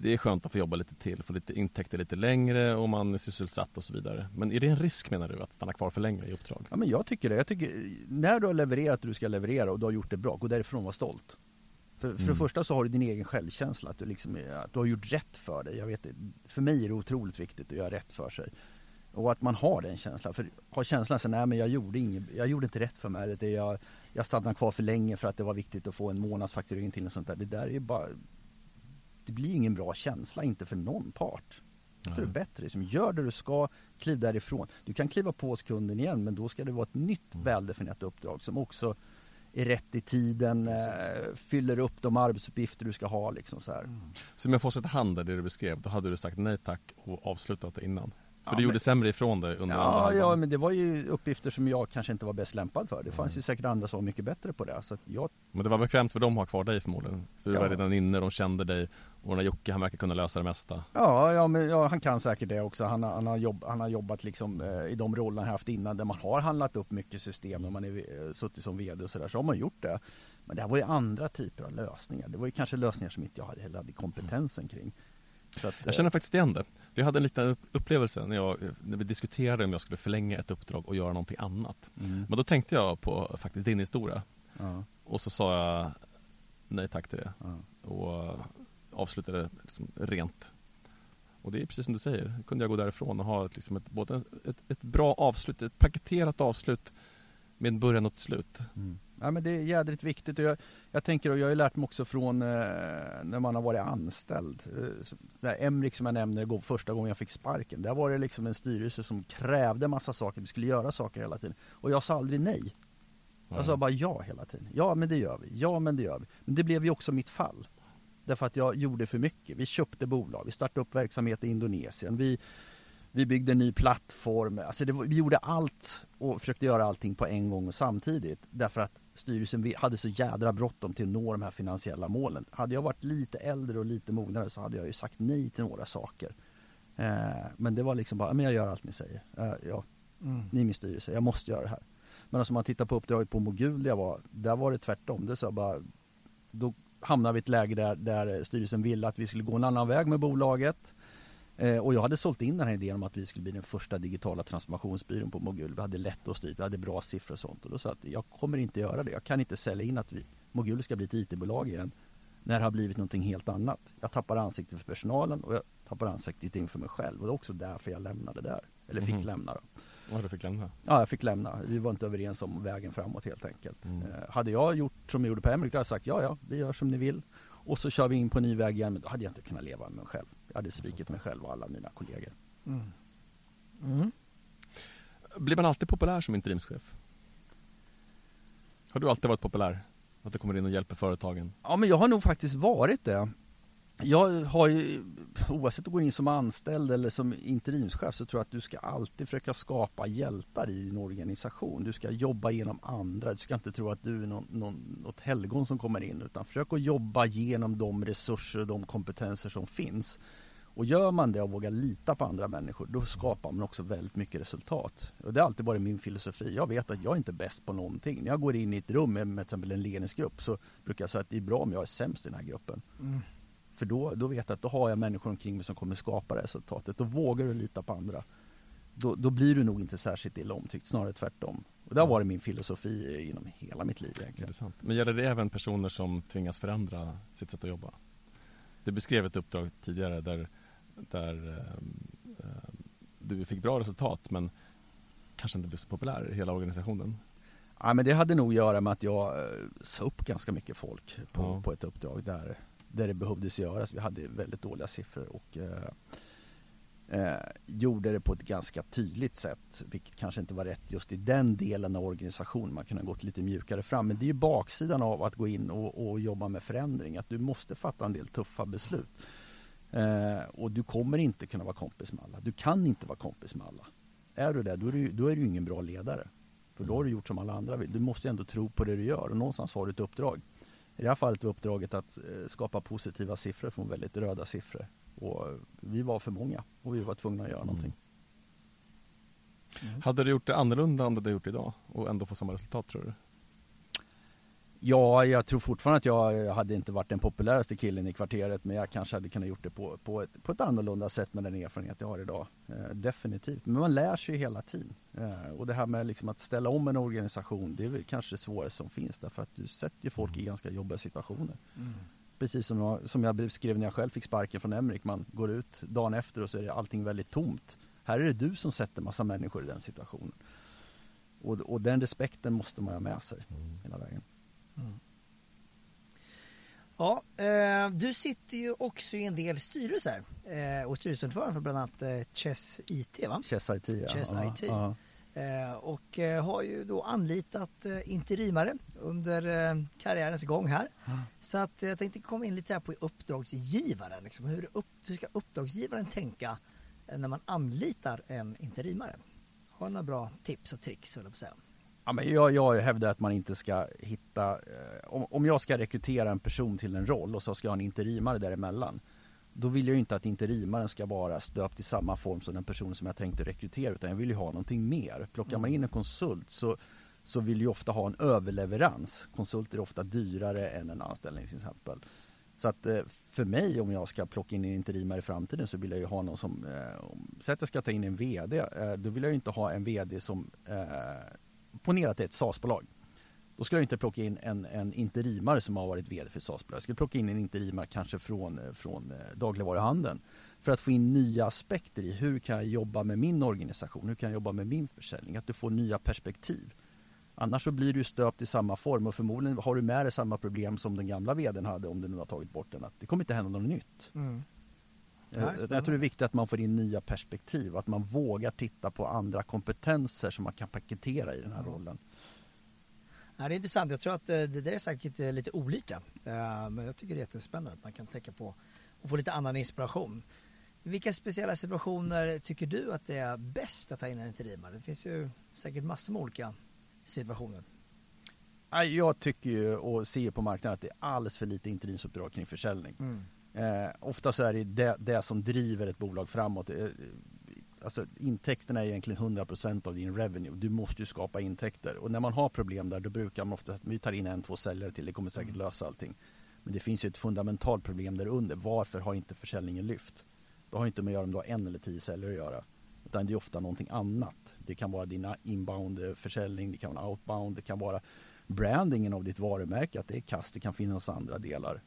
Det är skönt att få jobba lite till, få lite intäkter lite längre och man är sysselsatt och så vidare. Men är det en risk menar du att stanna kvar för länge i uppdrag? ja men jag tycker det. Jag tycker, när du har levererat det du ska leverera och du har gjort det bra, gå därifrån och var stolt. För, för Mm. det första så har du din egen självkänsla, att du, liksom, att du har gjort rätt för dig. Jag vet, för mig är det otroligt viktigt att göra rätt för sig. Och att man har den känslan. För har känslan så nej men jag gjorde, inget, jag gjorde inte rätt för mig. Det jag, jag stannade kvar för länge för att det var viktigt att få en månadsfakturering till och sånt där. Det där är bara det blir ingen bra känsla, inte för någon part. Jag tror det är bättre, liksom, gör det du ska, kliv därifrån. Du kan kliva på hos kunden igen men då ska det vara ett nytt Mm. väldefinierat uppdrag som också är rätt i tiden, eh, fyller upp de arbetsuppgifter du ska ha liksom så här. Så med facit i hand där, det du beskrev, då hade du sagt nej tack och avslutat det innan? För Ja, du gjorde men- sämre ifrån dig under Ja, ja, men det var ju uppgifter som jag kanske inte var bäst lämpad för. Det fanns ju säkert andra som var mycket bättre på det. Så jag, Men det var bekvämt för dem att ha kvar dig förmodligen? För du Ja. var redan inne, de kände dig och den där Jocke han verkar kunna lösa det mesta ja, ja, men, ja, han kan säkert det också. Han, han, har, jobb, han har jobbat liksom, eh, i de rollerna han haft innan där man har handlat upp mycket system när man är eh, suttit som VD och sådär. Så har man gjort det. Men det här var ju andra typer av lösningar. Det var ju kanske lösningar som inte jag hade, hade kompetensen kring. Att, Jag känner faktiskt igen det. Vi hade en liten upp- upplevelse när, jag, när vi diskuterade om jag skulle förlänga ett uppdrag och göra någonting annat. mm, Men då tänkte jag på faktiskt din historia ja, och så sa jag nej tack till det ja. och avslutade liksom rent. Och det är precis som du säger, Då kunde jag gå därifrån och ha ett, liksom ett, både ett, ett bra avslut, ett paketerat avslut med en början och ett slut. Mm. Ja, men det är jädrigt viktigt och jag, jag tänker och jag har ju lärt mig också från eh, när man har varit anställd. Eh, Emrik som jag nämnde går första gången jag fick sparken. Där var det liksom en styrelse som krävde massa saker, vi skulle göra saker hela tiden. Och jag sa aldrig nej. Jag sa bara ja hela tiden. Ja men det gör vi, ja men det gör vi. Men det blev ju också mitt fall. Därför att jag gjorde för mycket. Vi köpte bolag, vi startade upp verksamhet i Indonesien. Vi, vi byggde en ny plattform. Alltså det vi gjorde allt och försökte göra allting på en gång och samtidigt. Därför att styrelsen hade så jädra bråttom till att nå de här finansiella målen. Hade jag varit lite äldre och lite mognare så hade jag ju sagt nej till några saker. Eh, men det var liksom bara, men jag gör allt ni säger. Eh, ja, Mm. ni är min styrelse, jag måste göra det här. Men alltså om man tittar på uppdraget på Mogul där jag var, där var det tvärtom. Det sa bara, då hamnade vi i ett läge där, där styrelsen ville att vi skulle gå en annan väg med bolaget. Eh, och jag hade sålt in den här idén om att vi skulle bli den första digitala transformationsbyrån på Mogul. Vi hade lätt att styra, vi hade bra siffror och sånt. Och då sa jag att jag kommer inte göra det. Jag kan inte sälja in att vi, Mogul ska bli ett IT-bolag igen. När det har blivit någonting helt annat. Jag tappar ansiktet för personalen och jag tappar ansiktet inför mig själv. Och det var också därför jag lämnade där. Eller fick Mhm. lämna. Då. Ja, du fick lämna? Ja, jag fick lämna. Vi var inte överens om vägen framåt helt enkelt. Mm. Eh, hade jag gjort som jag gjorde på Emrik, då hade jag sagt ja, ja, vi gör som ni vill. Och så kör vi in på en ny väg igen, men då hade jag inte kunnat leva med mig själv. Jag hade svikit mig själv och alla mina kollegor. Mm. Mm. Blir man alltid populär som interimschef? Har du alltid varit populär? Att du kommer in och hjälper företagen? Ja, men jag har nog faktiskt varit det. Jag har ju, oavsett om du går in som anställd eller som interimschef så tror jag att du ska alltid försöka skapa hjältar i din organisation. Du ska jobba genom andra. Du ska inte tro att du är någon, någon, något helgon som kommer in utan försök att jobba genom de resurser och de kompetenser som finns. Och gör man det och vågar lita på andra människor då skapar man också väldigt mycket resultat. Och det har alltid varit min filosofi. Jag vet att jag är inte är bäst på någonting. När jag går in i ett rum med, med till exempel en ledningsgrupp så brukar jag säga att det är bra om jag är sämst i den här gruppen. Mm. För då, då vet jag att då har jag människor omkring mig som kommer skapa resultatet. Då vågar du lita på andra. Då, då blir du nog inte särskilt illa omtyckt, snarare tvärtom. Och det har varit min filosofi inom hela mitt liv egentligen. Intressant. Men gäller det även personer som tvingas förändra sitt sätt att jobba? Du beskrev ett uppdrag tidigare där, där eh, du fick bra resultat men kanske inte blev så populär i hela organisationen. Ja, men det hade nog att göra med att jag eh, sa upp ganska mycket folk på, Ja. på ett uppdrag där, där det behövdes göras. Vi hade väldigt dåliga siffror och eh, eh, gjorde det på ett ganska tydligt sätt, vilket kanske inte var rätt just i den delen av organisationen. Man kunde ha gått lite mjukare fram. Men det är ju baksidan av att gå in och, och jobba med förändring, att du måste fatta en del tuffa beslut. Eh, och du kommer inte kunna vara kompis med alla. Du kan inte vara kompis med alla. Är du det, då är du, då är du ingen bra ledare. För då har du gjort som alla andra vill. Du måste ändå tro på det du gör och någonstans har du ett uppdrag. I det här fallet var uppdraget att eh, skapa positiva siffror från väldigt röda siffror. Och eh, vi var för många och vi var tvungna att göra någonting. Hade du gjort det annorlunda om du hade gjort idag och ändå få samma resultat tror du? Ja, jag tror fortfarande att jag hade inte varit den populäraste killen i kvarteret men jag kanske hade kunnat gjort det på, på, ett, på ett annorlunda sätt med den erfarenhet jag har idag. Eh, definitivt. Men man lär sig hela tiden. Eh, och det här med liksom att ställa om en organisation det är väl kanske det svåraste som finns därför att du sätter folk i ganska jobbiga situationer. Mm. Precis som jag, som jag beskrev när jag själv fick sparken från Emrik. Man går ut dagen efter och så är det allting väldigt tomt. Här är det du som sätter massa människor i den situationen. Och, och den respekten måste man ha med sig hela vägen. Ja, eh, du sitter ju också i en del styrelser eh, och styrelseordförande för bland annat eh, Chess IT va? Chess IT ja. Chess ja, IT. Ja. Eh, och eh, har ju då anlitat eh, interimare under karriärens gång här. Så att jag tänkte komma in lite här på uppdragsgivaren. Liksom. Hur, upp, hur ska uppdragsgivaren tänka när man anlitar en interimare? Har du några bra tips och tricks jag på att säga? Ja, men jag, jag hävdar att man inte ska hitta, eh, om, om jag ska rekrytera en person till en roll och så ska jag ha en interimare däremellan. Då vill jag ju inte att interimaren ska vara stöpt i samma form som den personen som jag tänkte rekrytera utan jag vill ju ha någonting mer. Plockar man in en konsult så, så vill ju ofta ha en överleverans. Konsulter är ofta dyrare än en anställning till exempel. Så att eh, för mig om jag ska plocka in en interimare i framtiden så vill jag ju ha någon som, eh, säg att jag ska ta in en VD, eh, då vill jag ju inte ha en VD som, eh, ponera att det är ett SAS-bolag. Då skulle jag inte plocka in en, en interimare som har varit VD för SAS-bolag. Jag skulle plocka in en interimare kanske från, från eh, dagligvaruhandeln. För att få in nya aspekter i hur kan jag jobba med min organisation, hur kan jag jobba med min försäljning, att du får nya perspektiv. Annars så blir du stöpt i samma form och förmodligen har du med dig samma problem som den gamla VDn hade om du nu har tagit bort den. Att det kommer inte hända något nytt. Mm. Eh, Jag tror det är viktigt att man får in nya perspektiv, att man vågar titta på andra kompetenser som man kan paketera i den här rollen. Ja, det är intressant. Jag tror att eh, det där är säkert eh, lite olika. Men jag tycker det är jättespännande att man kan tänka på och få lite annan inspiration. Vilka speciella situationer tycker du att det är bäst att ta in en interimare? Det finns ju säkert massor med olika situationer. Nej, Jag tycker ju och ser på marknaden att det är alldeles för lite interimsuppdrag kring försäljning. Eh, ofta så är det, det det som driver ett bolag framåt. Eh, alltså, intäkterna är egentligen 100% av din revenue. Du måste ju skapa intäkter. Och när man har problem där då brukar man ofta vi tar in en, två säljare till. Det kommer säkert lösa allting. Men det finns ju ett fundamentalt problem där under. Varför har inte försäljningen lyft? Det har inte med att göra om du har en eller tio säljare att göra. Utan det är ofta någonting annat. Det kan vara dina inbound eh, försäljning, det kan vara outbound, det kan vara brandingen av ditt varumärke, att det är kast, det kan finnas andra delar.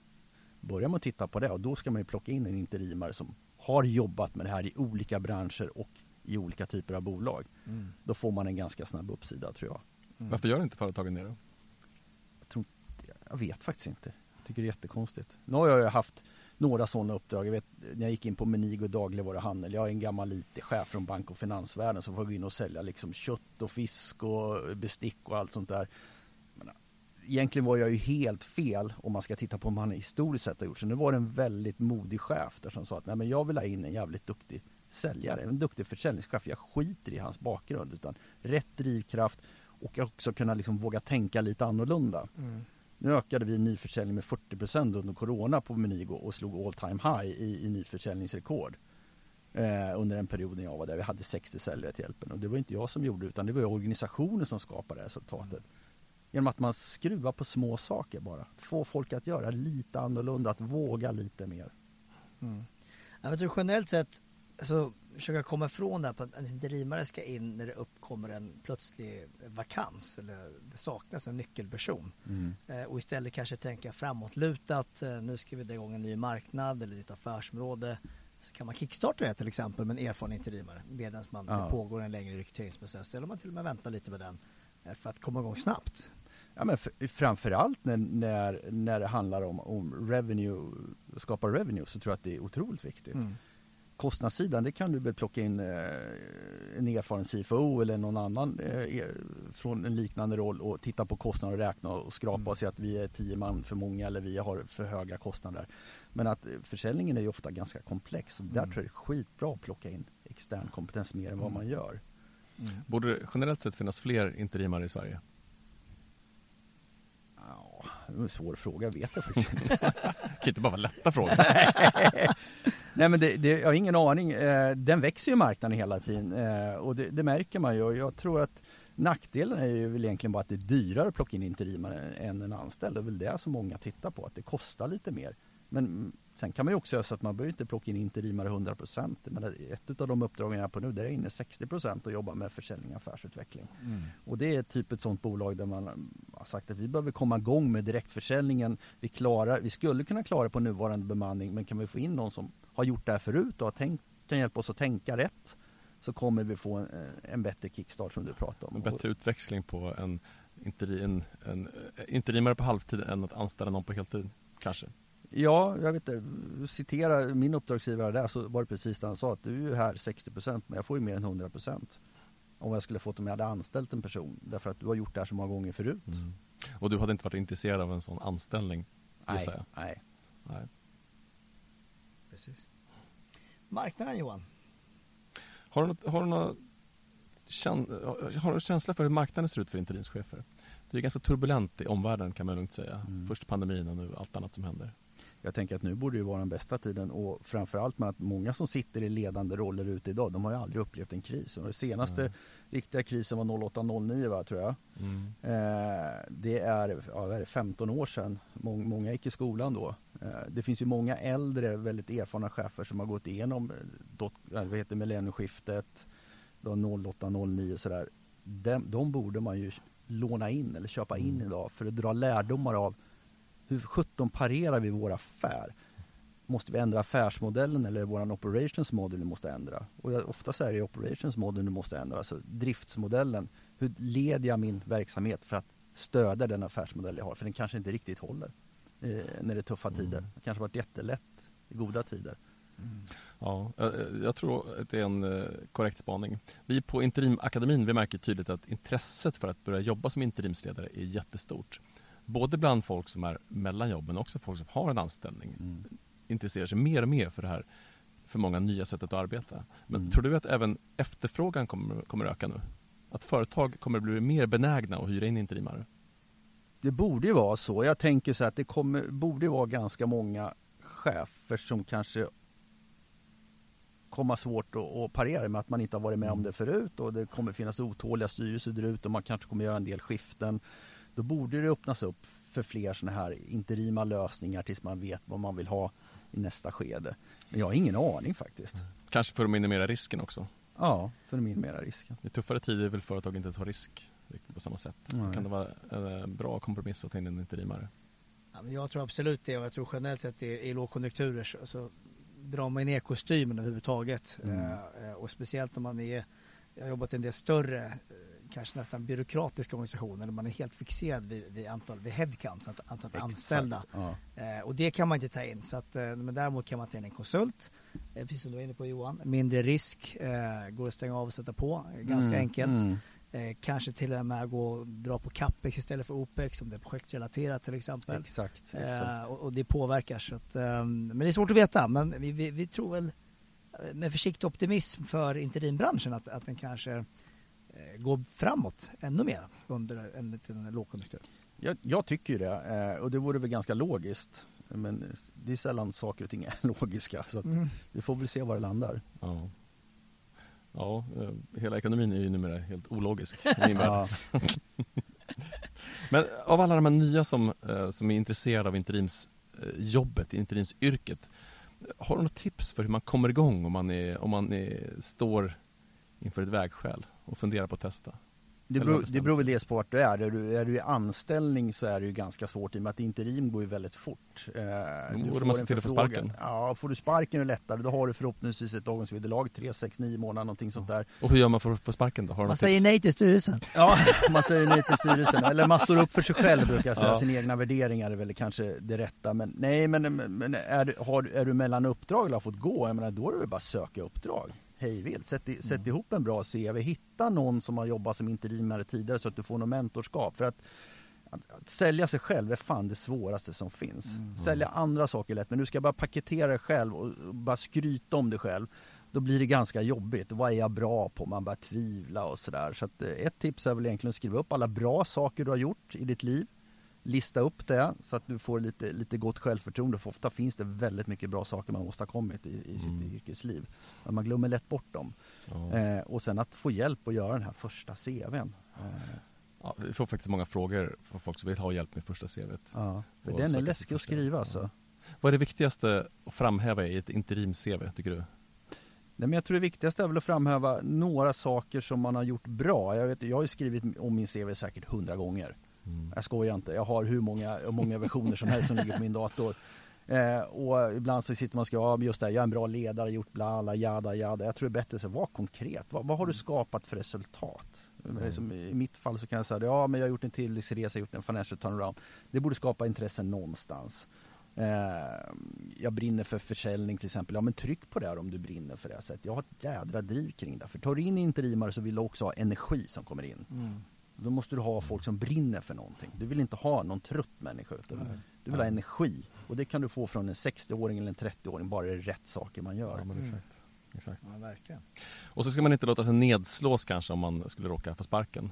Börjar man titta på det och då ska man ju plocka in en interimare som har jobbat med det här i olika branscher och i olika typer av bolag. Mm. Då får man en ganska snabb uppsida tror jag. Mm. Varför gör inte företagen det då? Jag vet faktiskt inte. Jag tycker det är jättekonstigt. Nu har jag haft några sådana uppdrag. Jag vet när jag gick in på Menigo dagligvaruhandel. Jag är en gammal IT-chef från bank och finansvärlden som får gå in och sälja liksom kött och fisk och bestick och allt sånt där. Egentligen var jag ju helt fel om man ska titta på vad man historiskt sett har gjort. Så nu var det en väldigt modig chef där som sa att Nej, men jag vill ha in en jävligt duktig säljare, en duktig försäljningschef. Jag skiter i hans bakgrund utan rätt drivkraft och också kunna liksom våga tänka lite annorlunda. Mm. Nu ökade vi nyförsäljning med 40% under Corona på Menigo och slog all time high i, i nyförsäljningsrekord. Eh, under en period när jag var där. Vi hade 60 säljare till hjälpen och det var inte jag som gjorde utan det var organisationen som skapade resultatet. Genom att man skruvar på små saker bara. Att få folk att göra lite annorlunda, att våga lite mer. Mm. Jag tror generellt sett så försöka komma ifrån det här på att en interimare ska in när det uppkommer en plötslig vakans eller det saknas en nyckelperson. Eh, och istället kanske tänka framåtlutat. Eh, nu ska vi dra igång en ny marknad eller ett affärsområde. Så kan man kickstarta det till exempel med en erfaren interimare medan man Ja. det pågår en längre rekryteringsprocess eller om man till och med väntar lite med den eh, för att komma igång snabbt. Ja, men för, framförallt när, när, när det handlar om, om revenue, skapa revenue så tror jag att det är otroligt viktigt. Mm. Kostnadssidan, det kan du väl plocka in eh, en erfaren CFO eller någon annan eh, från en liknande roll och titta på kostnader och räkna och skrapa Mm. och se att vi är tio man för många eller vi har för höga kostnader. Men att eh, försäljningen är ju ofta ganska komplex och där Mm. tror jag det är skitbra att plocka in extern kompetens mer än vad Mm. man gör. Mm. Borde det generellt sett finnas fler interimare i Sverige? Ja, det är en svår fråga, vet jag faktiskt inte. Kan inte bara vara lätta frågor. Nej men det, det, jag har ingen aning. Eh, den växer ju marknaden hela tiden eh, och det, det märker man ju. Jag tror att nackdelen är ju väl egentligen bara att det är dyrare att plocka in interimare än en anställd. Det är väl det som många tittar på, att det kostar lite mer. Men sen kan man också göra så att man behöver inte plocka in interimare 100%. Men ett av de uppdragen jag är på nu, där är inne 60% och jobbar med försäljning och affärsutveckling. Mm. Och det är typ ett sånt bolag där man har sagt att vi behöver komma igång med direktförsäljningen. Vi, klarar, vi skulle kunna klara på nuvarande bemanning men kan vi få in någon som har gjort det här förut och har tänkt, kan hjälpa oss att tänka rätt så kommer vi få en, en bättre kickstart som du pratade om. En bättre utväxling på en, interi, en, en eh, interimare på halvtid än att anställa någon på heltid, kanske. Ja, jag vet inte. Citera min uppdragsgivare där så var det precis det han sa att du är ju här 60% men jag får ju mer än 100% om jag skulle fått om jag hade anställt en person därför att du har gjort det här så många gånger förut. Och du hade inte varit intresserad av en sån anställning, Nej, nej. Nej. Precis. Marknaden Johan? Har du, något, har, du kän, har du känsla för hur marknaden ser ut för interimschefer? Det är ganska turbulent i omvärlden kan man lugnt säga. Mm. Först pandemin och nu allt annat som händer. Jag tänker att nu borde det vara den bästa tiden och framförallt med att många som sitter i ledande roller ute idag, de har ju aldrig upplevt en kris. Den senaste Mm. riktiga krisen var 08-09 va, tror jag. Mm. Eh, det är, ja, är det 15 år sedan. Mång, många gick i skolan då. Eh, det finns ju många äldre, väldigt erfarna chefer som har gått igenom eh, dot, vad heter millennieskiftet, då 08-09 sådär. De, de borde man ju låna in eller köpa in Mm. idag för att dra lärdomar av hur 17 parerar vi vår affär? Måste vi ändra affärsmodellen eller vår operations model vi måste ändra? Och oftast är det operations model du måste ändra, alltså driftsmodellen. Hur leder jag min verksamhet för att stödja den affärsmodell jag har? För den kanske inte riktigt håller eh, när det är tuffa Mm. tider. Det kanske varit jättelätt i goda tider. Ja, jag, jag tror att det är en eh, korrekt spaning. Vi på Interimakademin vi märker tydligt att intresset för att börja jobba som interimsledare är jättestort. Både bland folk som är mellan jobben och också folk som har en anställning intresserar sig mer och mer för det här för många nya sättet att arbeta. Men Mm. tror du att även efterfrågan kommer, kommer öka nu? Att företag kommer bli mer benägna att hyra in interimare? Det borde ju vara så. Jag tänker så att det kommer, borde vara ganska många chefer som kanske kommer ha svårt att, att parera med att man inte har varit med om det förut och det kommer finnas otåliga styrelser där ute och man kanske kommer göra en del skiften. Då borde det öppnas upp för fler sådana här interima lösningar tills man vet vad man vill ha i nästa skede. Men jag har ingen aning faktiskt. Kanske för att minimera risken också. Ja, för att minimera risken. I tuffare tider vill företag inte ta risk riktigt på samma sätt. Nej. Kan det vara en bra kompromiss att ta in en interimare? Ja, men jag tror absolut det och jag tror generellt sett i, i lågkonjunkturer så, så drar man ner kostymen överhuvudtaget. Mm. Eh, och speciellt när man är, jag har jobbat i en del större, eh, kanske nästan byråkratiska organisationer där man är helt fixerad vid, vid antal, vid headcount, så att antalet anställda. Ja. Eh, och det kan man inte ta in. Så att, eh, men däremot kan man ta in en konsult, eh, precis som du var inne på Johan. Mindre risk, eh, går att stänga av och sätta på, eh, ganska Mm, enkelt. mm. Eh, kanske till och med gå och dra på capex istället för opex om det är projektrelaterat till exempel. Exakt. exakt. Eh, och, och det påverkar. Så att, ehm, men det är svårt att veta. Men vi, vi, vi tror väl eh, med försiktig optimism för interimbranschen att, att den kanske eh, går framåt ännu mer under en liten lågkonjunktur. Jag, jag tycker ju det eh, och det vore väl ganska logiskt. Men det är sällan saker och ting är logiska så att vi får väl se var det landar. Ja. Ja, eh, hela ekonomin är ju numera helt ologisk i min värld. Men av alla de här nya som, som är intresserade av interimsjobbet, interimsyrket, har du något tips för hur man kommer igång om man, är, om man är, står inför ett vägskäl och funderar på att testa? Det beror, det beror väl dels på vart du är. Är du, är du i anställning så är det ju ganska svårt i och med att interim går ju väldigt fort. Eh, borde får man se en till att få förfrågan. sparken. Ja, får du sparken är det lättare. Då har du förhoppningsvis ett avgångsvederlag, 3, 6, 9 månader någonting sånt där. Och hur gör man för att få sparken då? Har du Man säger tips? nej till styrelsen. Ja, man säger nej till styrelsen. Eller man står upp för sig själv brukar jag säga. Ja. Sina egna värderingar är väl kanske det rätta. Men nej, men, men är, du- har, är du mellan uppdrag eller har fått gå, jag menar, då är det väl bara söka uppdrag. Hej vilt. Sätt, i- sätt ihop en bra CV. Hitta någon som har jobbat som interimare tidigare så att du får något mentorskap. För att, att, att sälja sig själv är fan det svåraste som finns. Sälja andra saker är lätt, men du ska bara paketera dig själv och, och bara skryta om dig själv. Då blir det ganska jobbigt. Vad är jag bra på? Man börjar tvivla och sådär. Så att, eh, ett tips är väl egentligen att skriva upp alla bra saker du har gjort i ditt liv. Lista upp det så att du får lite, lite gott självförtroende. För ofta finns det väldigt mycket bra saker man åstadkommit i, i sitt Mm. yrkesliv. Men man glömmer lätt bort dem. Ja. Eh, och sen att få hjälp att göra den här första CVn. Eh, Ja, vi får faktiskt många frågor från folk som vill ha hjälp med första CVt. ja, för Och den är läskig att skriva Ja. alltså. Vad är det viktigaste att framhäva i ett interim-CV, tycker du? Nej, men jag tror det viktigaste är väl att framhäva några saker som man har gjort bra. Jag, vet, jag har skrivit om min CV säkert hundra gånger. Mm. Jag skojar inte. Jag har hur många, hur många versioner som helst som ligger på min dator. Eh, och ibland så sitter man och skriver, ja just det, här, jag är en bra ledare, gjort bla alla jada jada. Jag tror det är bättre att vara konkret. Vad, vad har du skapat för resultat? Men Som I mitt fall så kan jag säga, ja men jag har gjort en tillväxtresa, gjort en financial turnaround. Det borde skapa intresse någonstans. Eh, jag brinner för försäljning till exempel. Ja men tryck på det här om du brinner för det. Så att jag har ett jädra driv kring det. För tar du in interimare så vill du också ha energi som kommer in. Då måste du ha folk som brinner för någonting. Du vill inte ha någon trött människa. Utan du vill ha energi. Och det kan du få från en 60-åring eller en 30-åring. Bara det är rätt saker man gör. Ja, men Mm. exakt. exakt. Ja, verkligen. Och så ska man inte låta sig nedslås kanske om man skulle råka få sparken.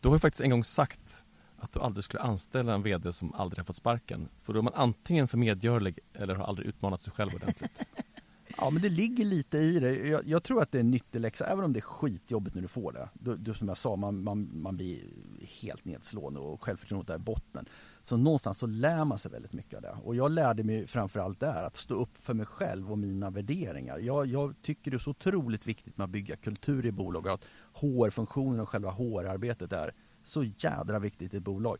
Du har ju faktiskt en gång sagt att du aldrig skulle anställa en VD som aldrig har fått sparken. För då är man antingen för medgörlig eller har aldrig utmanat sig själv ordentligt. Ja men det ligger lite i det. Jag, jag tror att det är en nyttig läxa, även om det är skitjobbigt när du får det. Du, du som jag sa, man, man, man blir helt nedslående och självförtroendet är i botten. Så någonstans så lär man sig väldigt mycket av det. Och jag lärde mig framförallt där att stå upp för mig själv och mina värderingar. Jag, jag tycker det är så otroligt viktigt med att bygga kultur i bolag och att HR-funktionen och själva HR-arbetet är så jädra viktigt i ett bolag.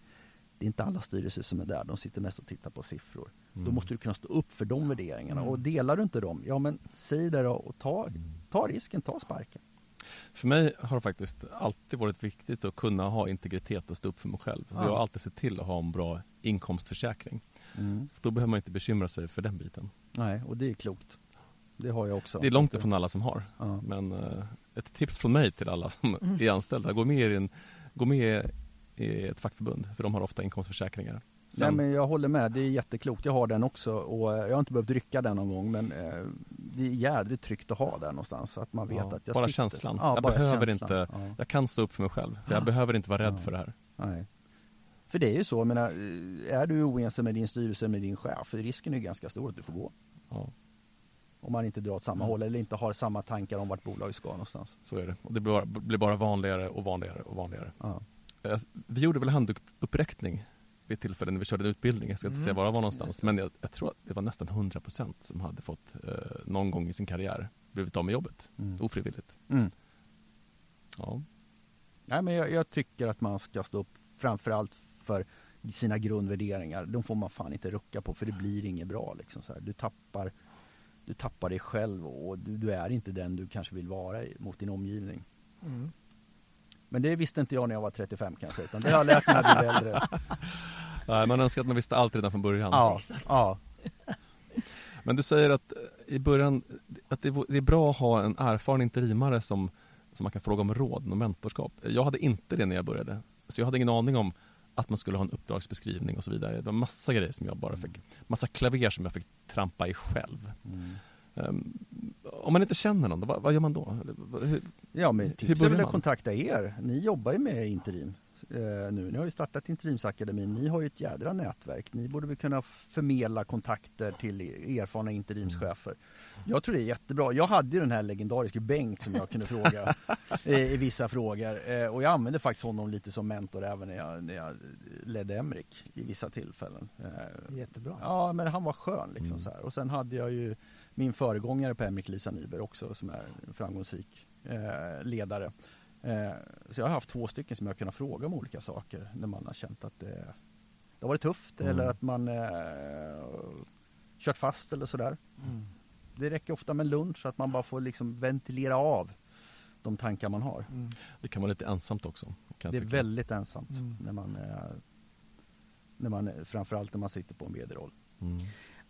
Det är inte alla styrelser som är där, de sitter mest och tittar på siffror. Då Mm. måste du kunna stå upp för de värderingarna. Mm. Och delar du inte dem, ja men säg det då och ta, ta risken, ta sparken. För mig har det faktiskt alltid varit viktigt att kunna ha integritet och stå upp för mig själv. Så Ja. jag har alltid sett till att ha en bra inkomstförsäkring. För då behöver man inte bekymra sig för den biten. Nej, och det är klokt. Det har jag också. Det är långt ifrån alla som har. Ja. Men eh, ett tips från mig till alla som är anställda, gå med, i en, gå med i ett fackförbund, för de har ofta inkomstförsäkringar. Nej, Sen, men jag håller med, det är jätteklokt. Jag har den också och eh, jag har inte behövt rycka den någon gång men eh, det är jädrigt tryggt att ha den någonstans. Så att man vet Ja, att jag bara sitter. känslan. Ja, Jag bara behöver känslan. inte- Ja. jag kan stå upp för mig själv, för jag behöver inte vara rädd för det här. Nej. För det är ju så, jag menar, eh, är du oense med din styrelse, med din chef, risken är ju ganska stor att du får gå. Om man inte drar åt samma håll eller inte har samma tankar om vart bolaget ska någonstans. så är det. Och det blir bara, blir bara vanligare och vanligare och vanligare. Eh, Vi gjorde väl handuppräckning vid ett tillfälle när vi körde en utbildning. Jag ska inte Mm. säga var det var någonstans. Men jag, jag tror att det var nästan 100% som hade fått eh, någon gång i sin karriär blivit av med jobbet. Mm. Ofrivilligt. Mm. Ja. Nej, men jag, jag tycker att man ska stå upp framförallt för sina grundvärderingar. De får man fan inte rucka på för det blir inget bra. Liksom, så här. Du tappar du tappar dig själv och du, du, är inte den du kanske vill vara mot din omgivning. Mm. Men det visste inte jag när jag var 35 kan jag säga, utan det har jag lärt mig när jag blev äldre. Nej, man önskar att man visste allt redan från början. Ja, ja. Men du säger att i början, att det är bra att ha en erfaren interimare som, som man kan fråga om råd och mentorskap. Jag hade inte det när jag började, så jag hade ingen aning om att man skulle ha en uppdragsbeskrivning och så vidare. Det var massa grejer som jag bara fick, massa klaver som jag fick trampa i själv. Mm. Um, om man inte känner någon, vad, vad gör man då? Hur, ja, men tips är väl att kontakta er. Ni jobbar ju med interim eh, nu. Ni har ju startat Interimsakademin. Ni har ju ett jädra nätverk. Ni borde väl kunna förmedla kontakter till erfarna interimschefer. Jag tror det är jättebra. Jag hade ju den här legendariska Bengt som jag kunde fråga i, i, vissa frågor. Eh, och jag använde faktiskt honom lite som mentor även när jag, när jag ledde Emrik i vissa tillfällen. Eh, Jättebra. Ja, men han var skön liksom mm. så här. Och sen hade jag ju min föregångare på Emrik, Lisa Nyberg också, som är en framgångsrik eh, ledare. Eh, så jag har haft två stycken som jag kunnat fråga om olika saker när man har känt att det, det har varit tufft mm. eller att man eh, kört fast eller sådär. Mm. Det räcker ofta med lunch så att man bara får liksom ventilera av de tankar man har. Mm. Det kan vara lite ensamt också. det är väldigt ensamt mm. när man, eh, när man, framförallt när man sitter på en vd-roll.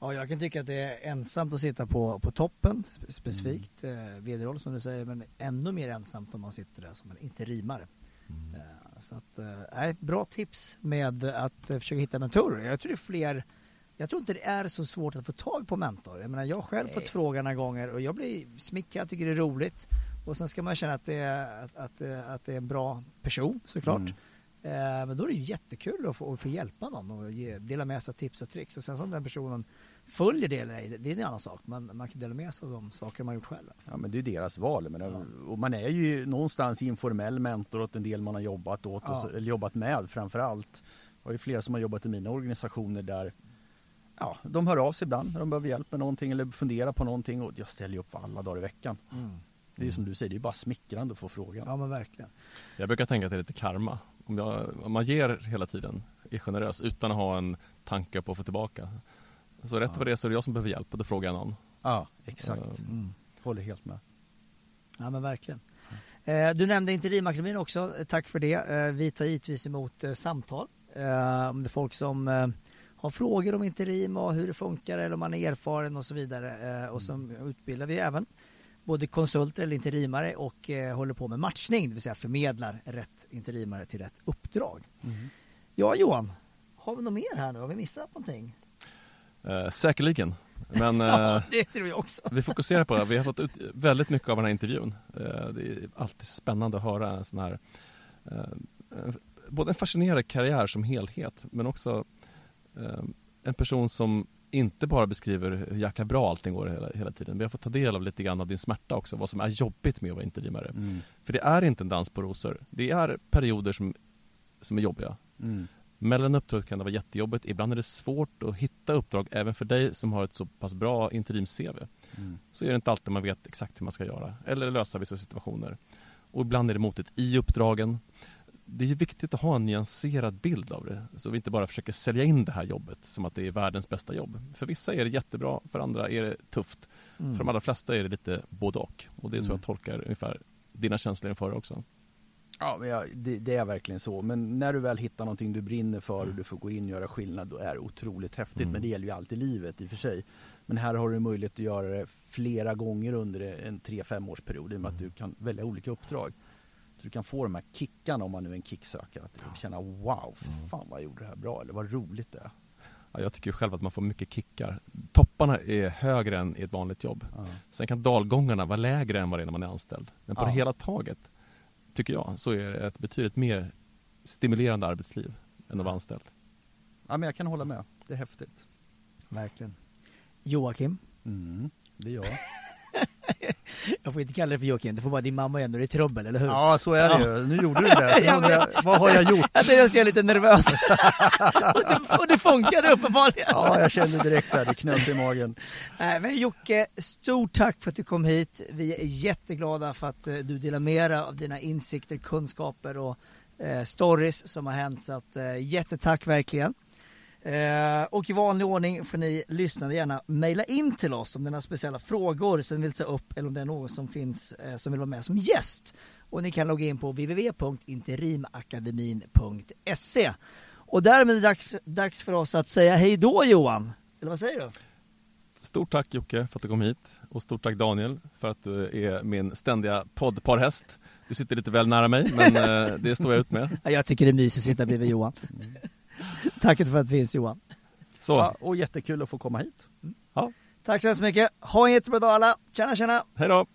Ja, jag kan tycka att det är ensamt att sitta på, på toppen specifikt, mm. eh, vd-roll som du säger, men ännu mer ensamt om man sitter där som en interimare. Mm. Eh, så att, eh, bra tips med att eh, försöka hitta mentorer. Jag tror det är fler jag tror inte det är så svårt att få tag på mentor. Jag menar, jag har själv Nej. fått frågan några gånger och jag blir smickrad, tycker det är roligt. Och sen ska man känna att det är, att, att, att det är en bra person såklart. Mm. Eh, men då är det ju jättekul att få, att få hjälpa någon och ge, dela med sig av tips och tricks. Och sen som den personen följer det eller ej, det är en annan sak. Men man kan dela med sig av de saker man gjort själv. Ja men det är deras val. Men, ja. och man är ju någonstans informell mentor åt en del man har jobbat åt, ja. och, eller jobbat med framför allt. Jag har ju flera som har jobbat i mina organisationer där ja, de hör av sig ibland när de behöver hjälp med någonting eller funderar på någonting och jag ställer upp alla dagar i veckan. Mm. Det är ju som du säger, det är bara smickrande att få frågan. Ja men verkligen. Jag brukar tänka att det är lite karma. Om, jag, om man ger hela tiden, är generös utan att ha en tanke på att få tillbaka. Så rätt ja. vad det är så är det jag som behöver hjälp och då frågar jag någon. Ja, exakt. Mm. Håller helt med. Ja men verkligen. Eh, du nämnde Interimakademin också, tack för det. Eh, vi tar givetvis emot eh, samtal. Om det är folk som har frågor om interim och hur det funkar eller om man är erfaren och så vidare. Och så mm. utbildar vi även både konsulter eller interimare och håller på med matchning, det vill säga förmedlar rätt interimare till rätt uppdrag. Mm. Ja Johan, har vi något mer här nu? Har vi missat någonting? Eh, säkerligen. Men ja, eh, det tror jag också. vi fokuserar på det. Vi har fått ut väldigt mycket av den här intervjun. Eh, det är alltid spännande att höra en sån här eh, både en fascinerande karriär som helhet men också en person som inte bara beskriver hur jäkla bra allting går hela, hela tiden. Vi har fått ta del av lite grann av din smärta också, vad som är jobbigt med att vara interimare. Mm. För det är inte en dans på rosor. Det är perioder som, som är jobbiga. Mm. Mellan uppdrag kan det vara jättejobbigt. Ibland är det svårt att hitta uppdrag även för dig som har ett så pass bra interims-CV. Mm. Så är det inte alltid man vet exakt hur man ska göra eller lösa vissa situationer. Och ibland är det motigt i uppdragen. Det är viktigt att ha en nyanserad bild av det så vi inte bara försöker sälja in det här jobbet som att det är världens bästa jobb. För vissa är det jättebra, för andra är det tufft. Mm. För de allra flesta är det lite både och. Och det är så mm. jag tolkar ungefär dina känslor inför också. Ja, men ja, det, det, är verkligen så. Men när du väl hittar någonting du brinner för och du får gå in och göra skillnad, då är det otroligt häftigt. Mm. Men det gäller ju alltid livet i och för sig. Men här har du möjlighet att göra det flera gånger under en 3-5 årsperiod i och med att du kan välja olika uppdrag. Så du kan få de här kickarna om man nu är en kicksökare. Att ja. känna wow, för mm. fan vad jag gjorde det här bra, eller vad roligt det är. Ja, jag tycker själv att man får mycket kickar. Topparna är högre än i ett vanligt jobb. Ja. Sen kan dalgångarna vara lägre än vad det är när man är anställd. Men på det hela taget tycker jag, så är det ett betydligt mer stimulerande arbetsliv än att vara anställd. Ja, men jag kan hålla med. Det är häftigt. Verkligen. Joakim? Mm, det är jag. Jag får inte kalla dig för Joakim, det får bara din mamma igen när det är trubbel, eller hur? Ja, så är det ja. ju. Nu gjorde du det. jag, vad har jag gjort? Jag tänkte jag skulle lite nervös. och, det, och det funkade uppenbarligen. ja, jag kände direkt så här, det knöt i magen. Nej, men Jocke, stort tack för att du kom hit. Vi är jätteglada för att eh, du delar med dig av dina insikter, kunskaper och eh, stories som har hänt. Så att, eh, jättetack verkligen. Eh, och i vanlig ordning får ni lyssnare gärna mejla in till oss om det är några speciella frågor som ni vill ta upp eller om det är någon som finns eh, som vill vara med som gäst. Och ni kan logga in på www.interimakademin.se. Och därmed är det dags, dags för oss att säga hej då Johan. Eller vad säger du? Stort tack Jocke för att du kom hit och stort tack Daniel för att du är min ständiga poddparhäst. Du sitter lite väl nära mig men eh, det står jag ut med. Ja, Jag tycker det är mysigt att sitta bredvid Johan. Tack för att du finns Johan. Så, Ja, och jättekul att få komma hit. Tack så hemskt mycket. Ha en jättebra dag alla. Tjena tjena! hej då!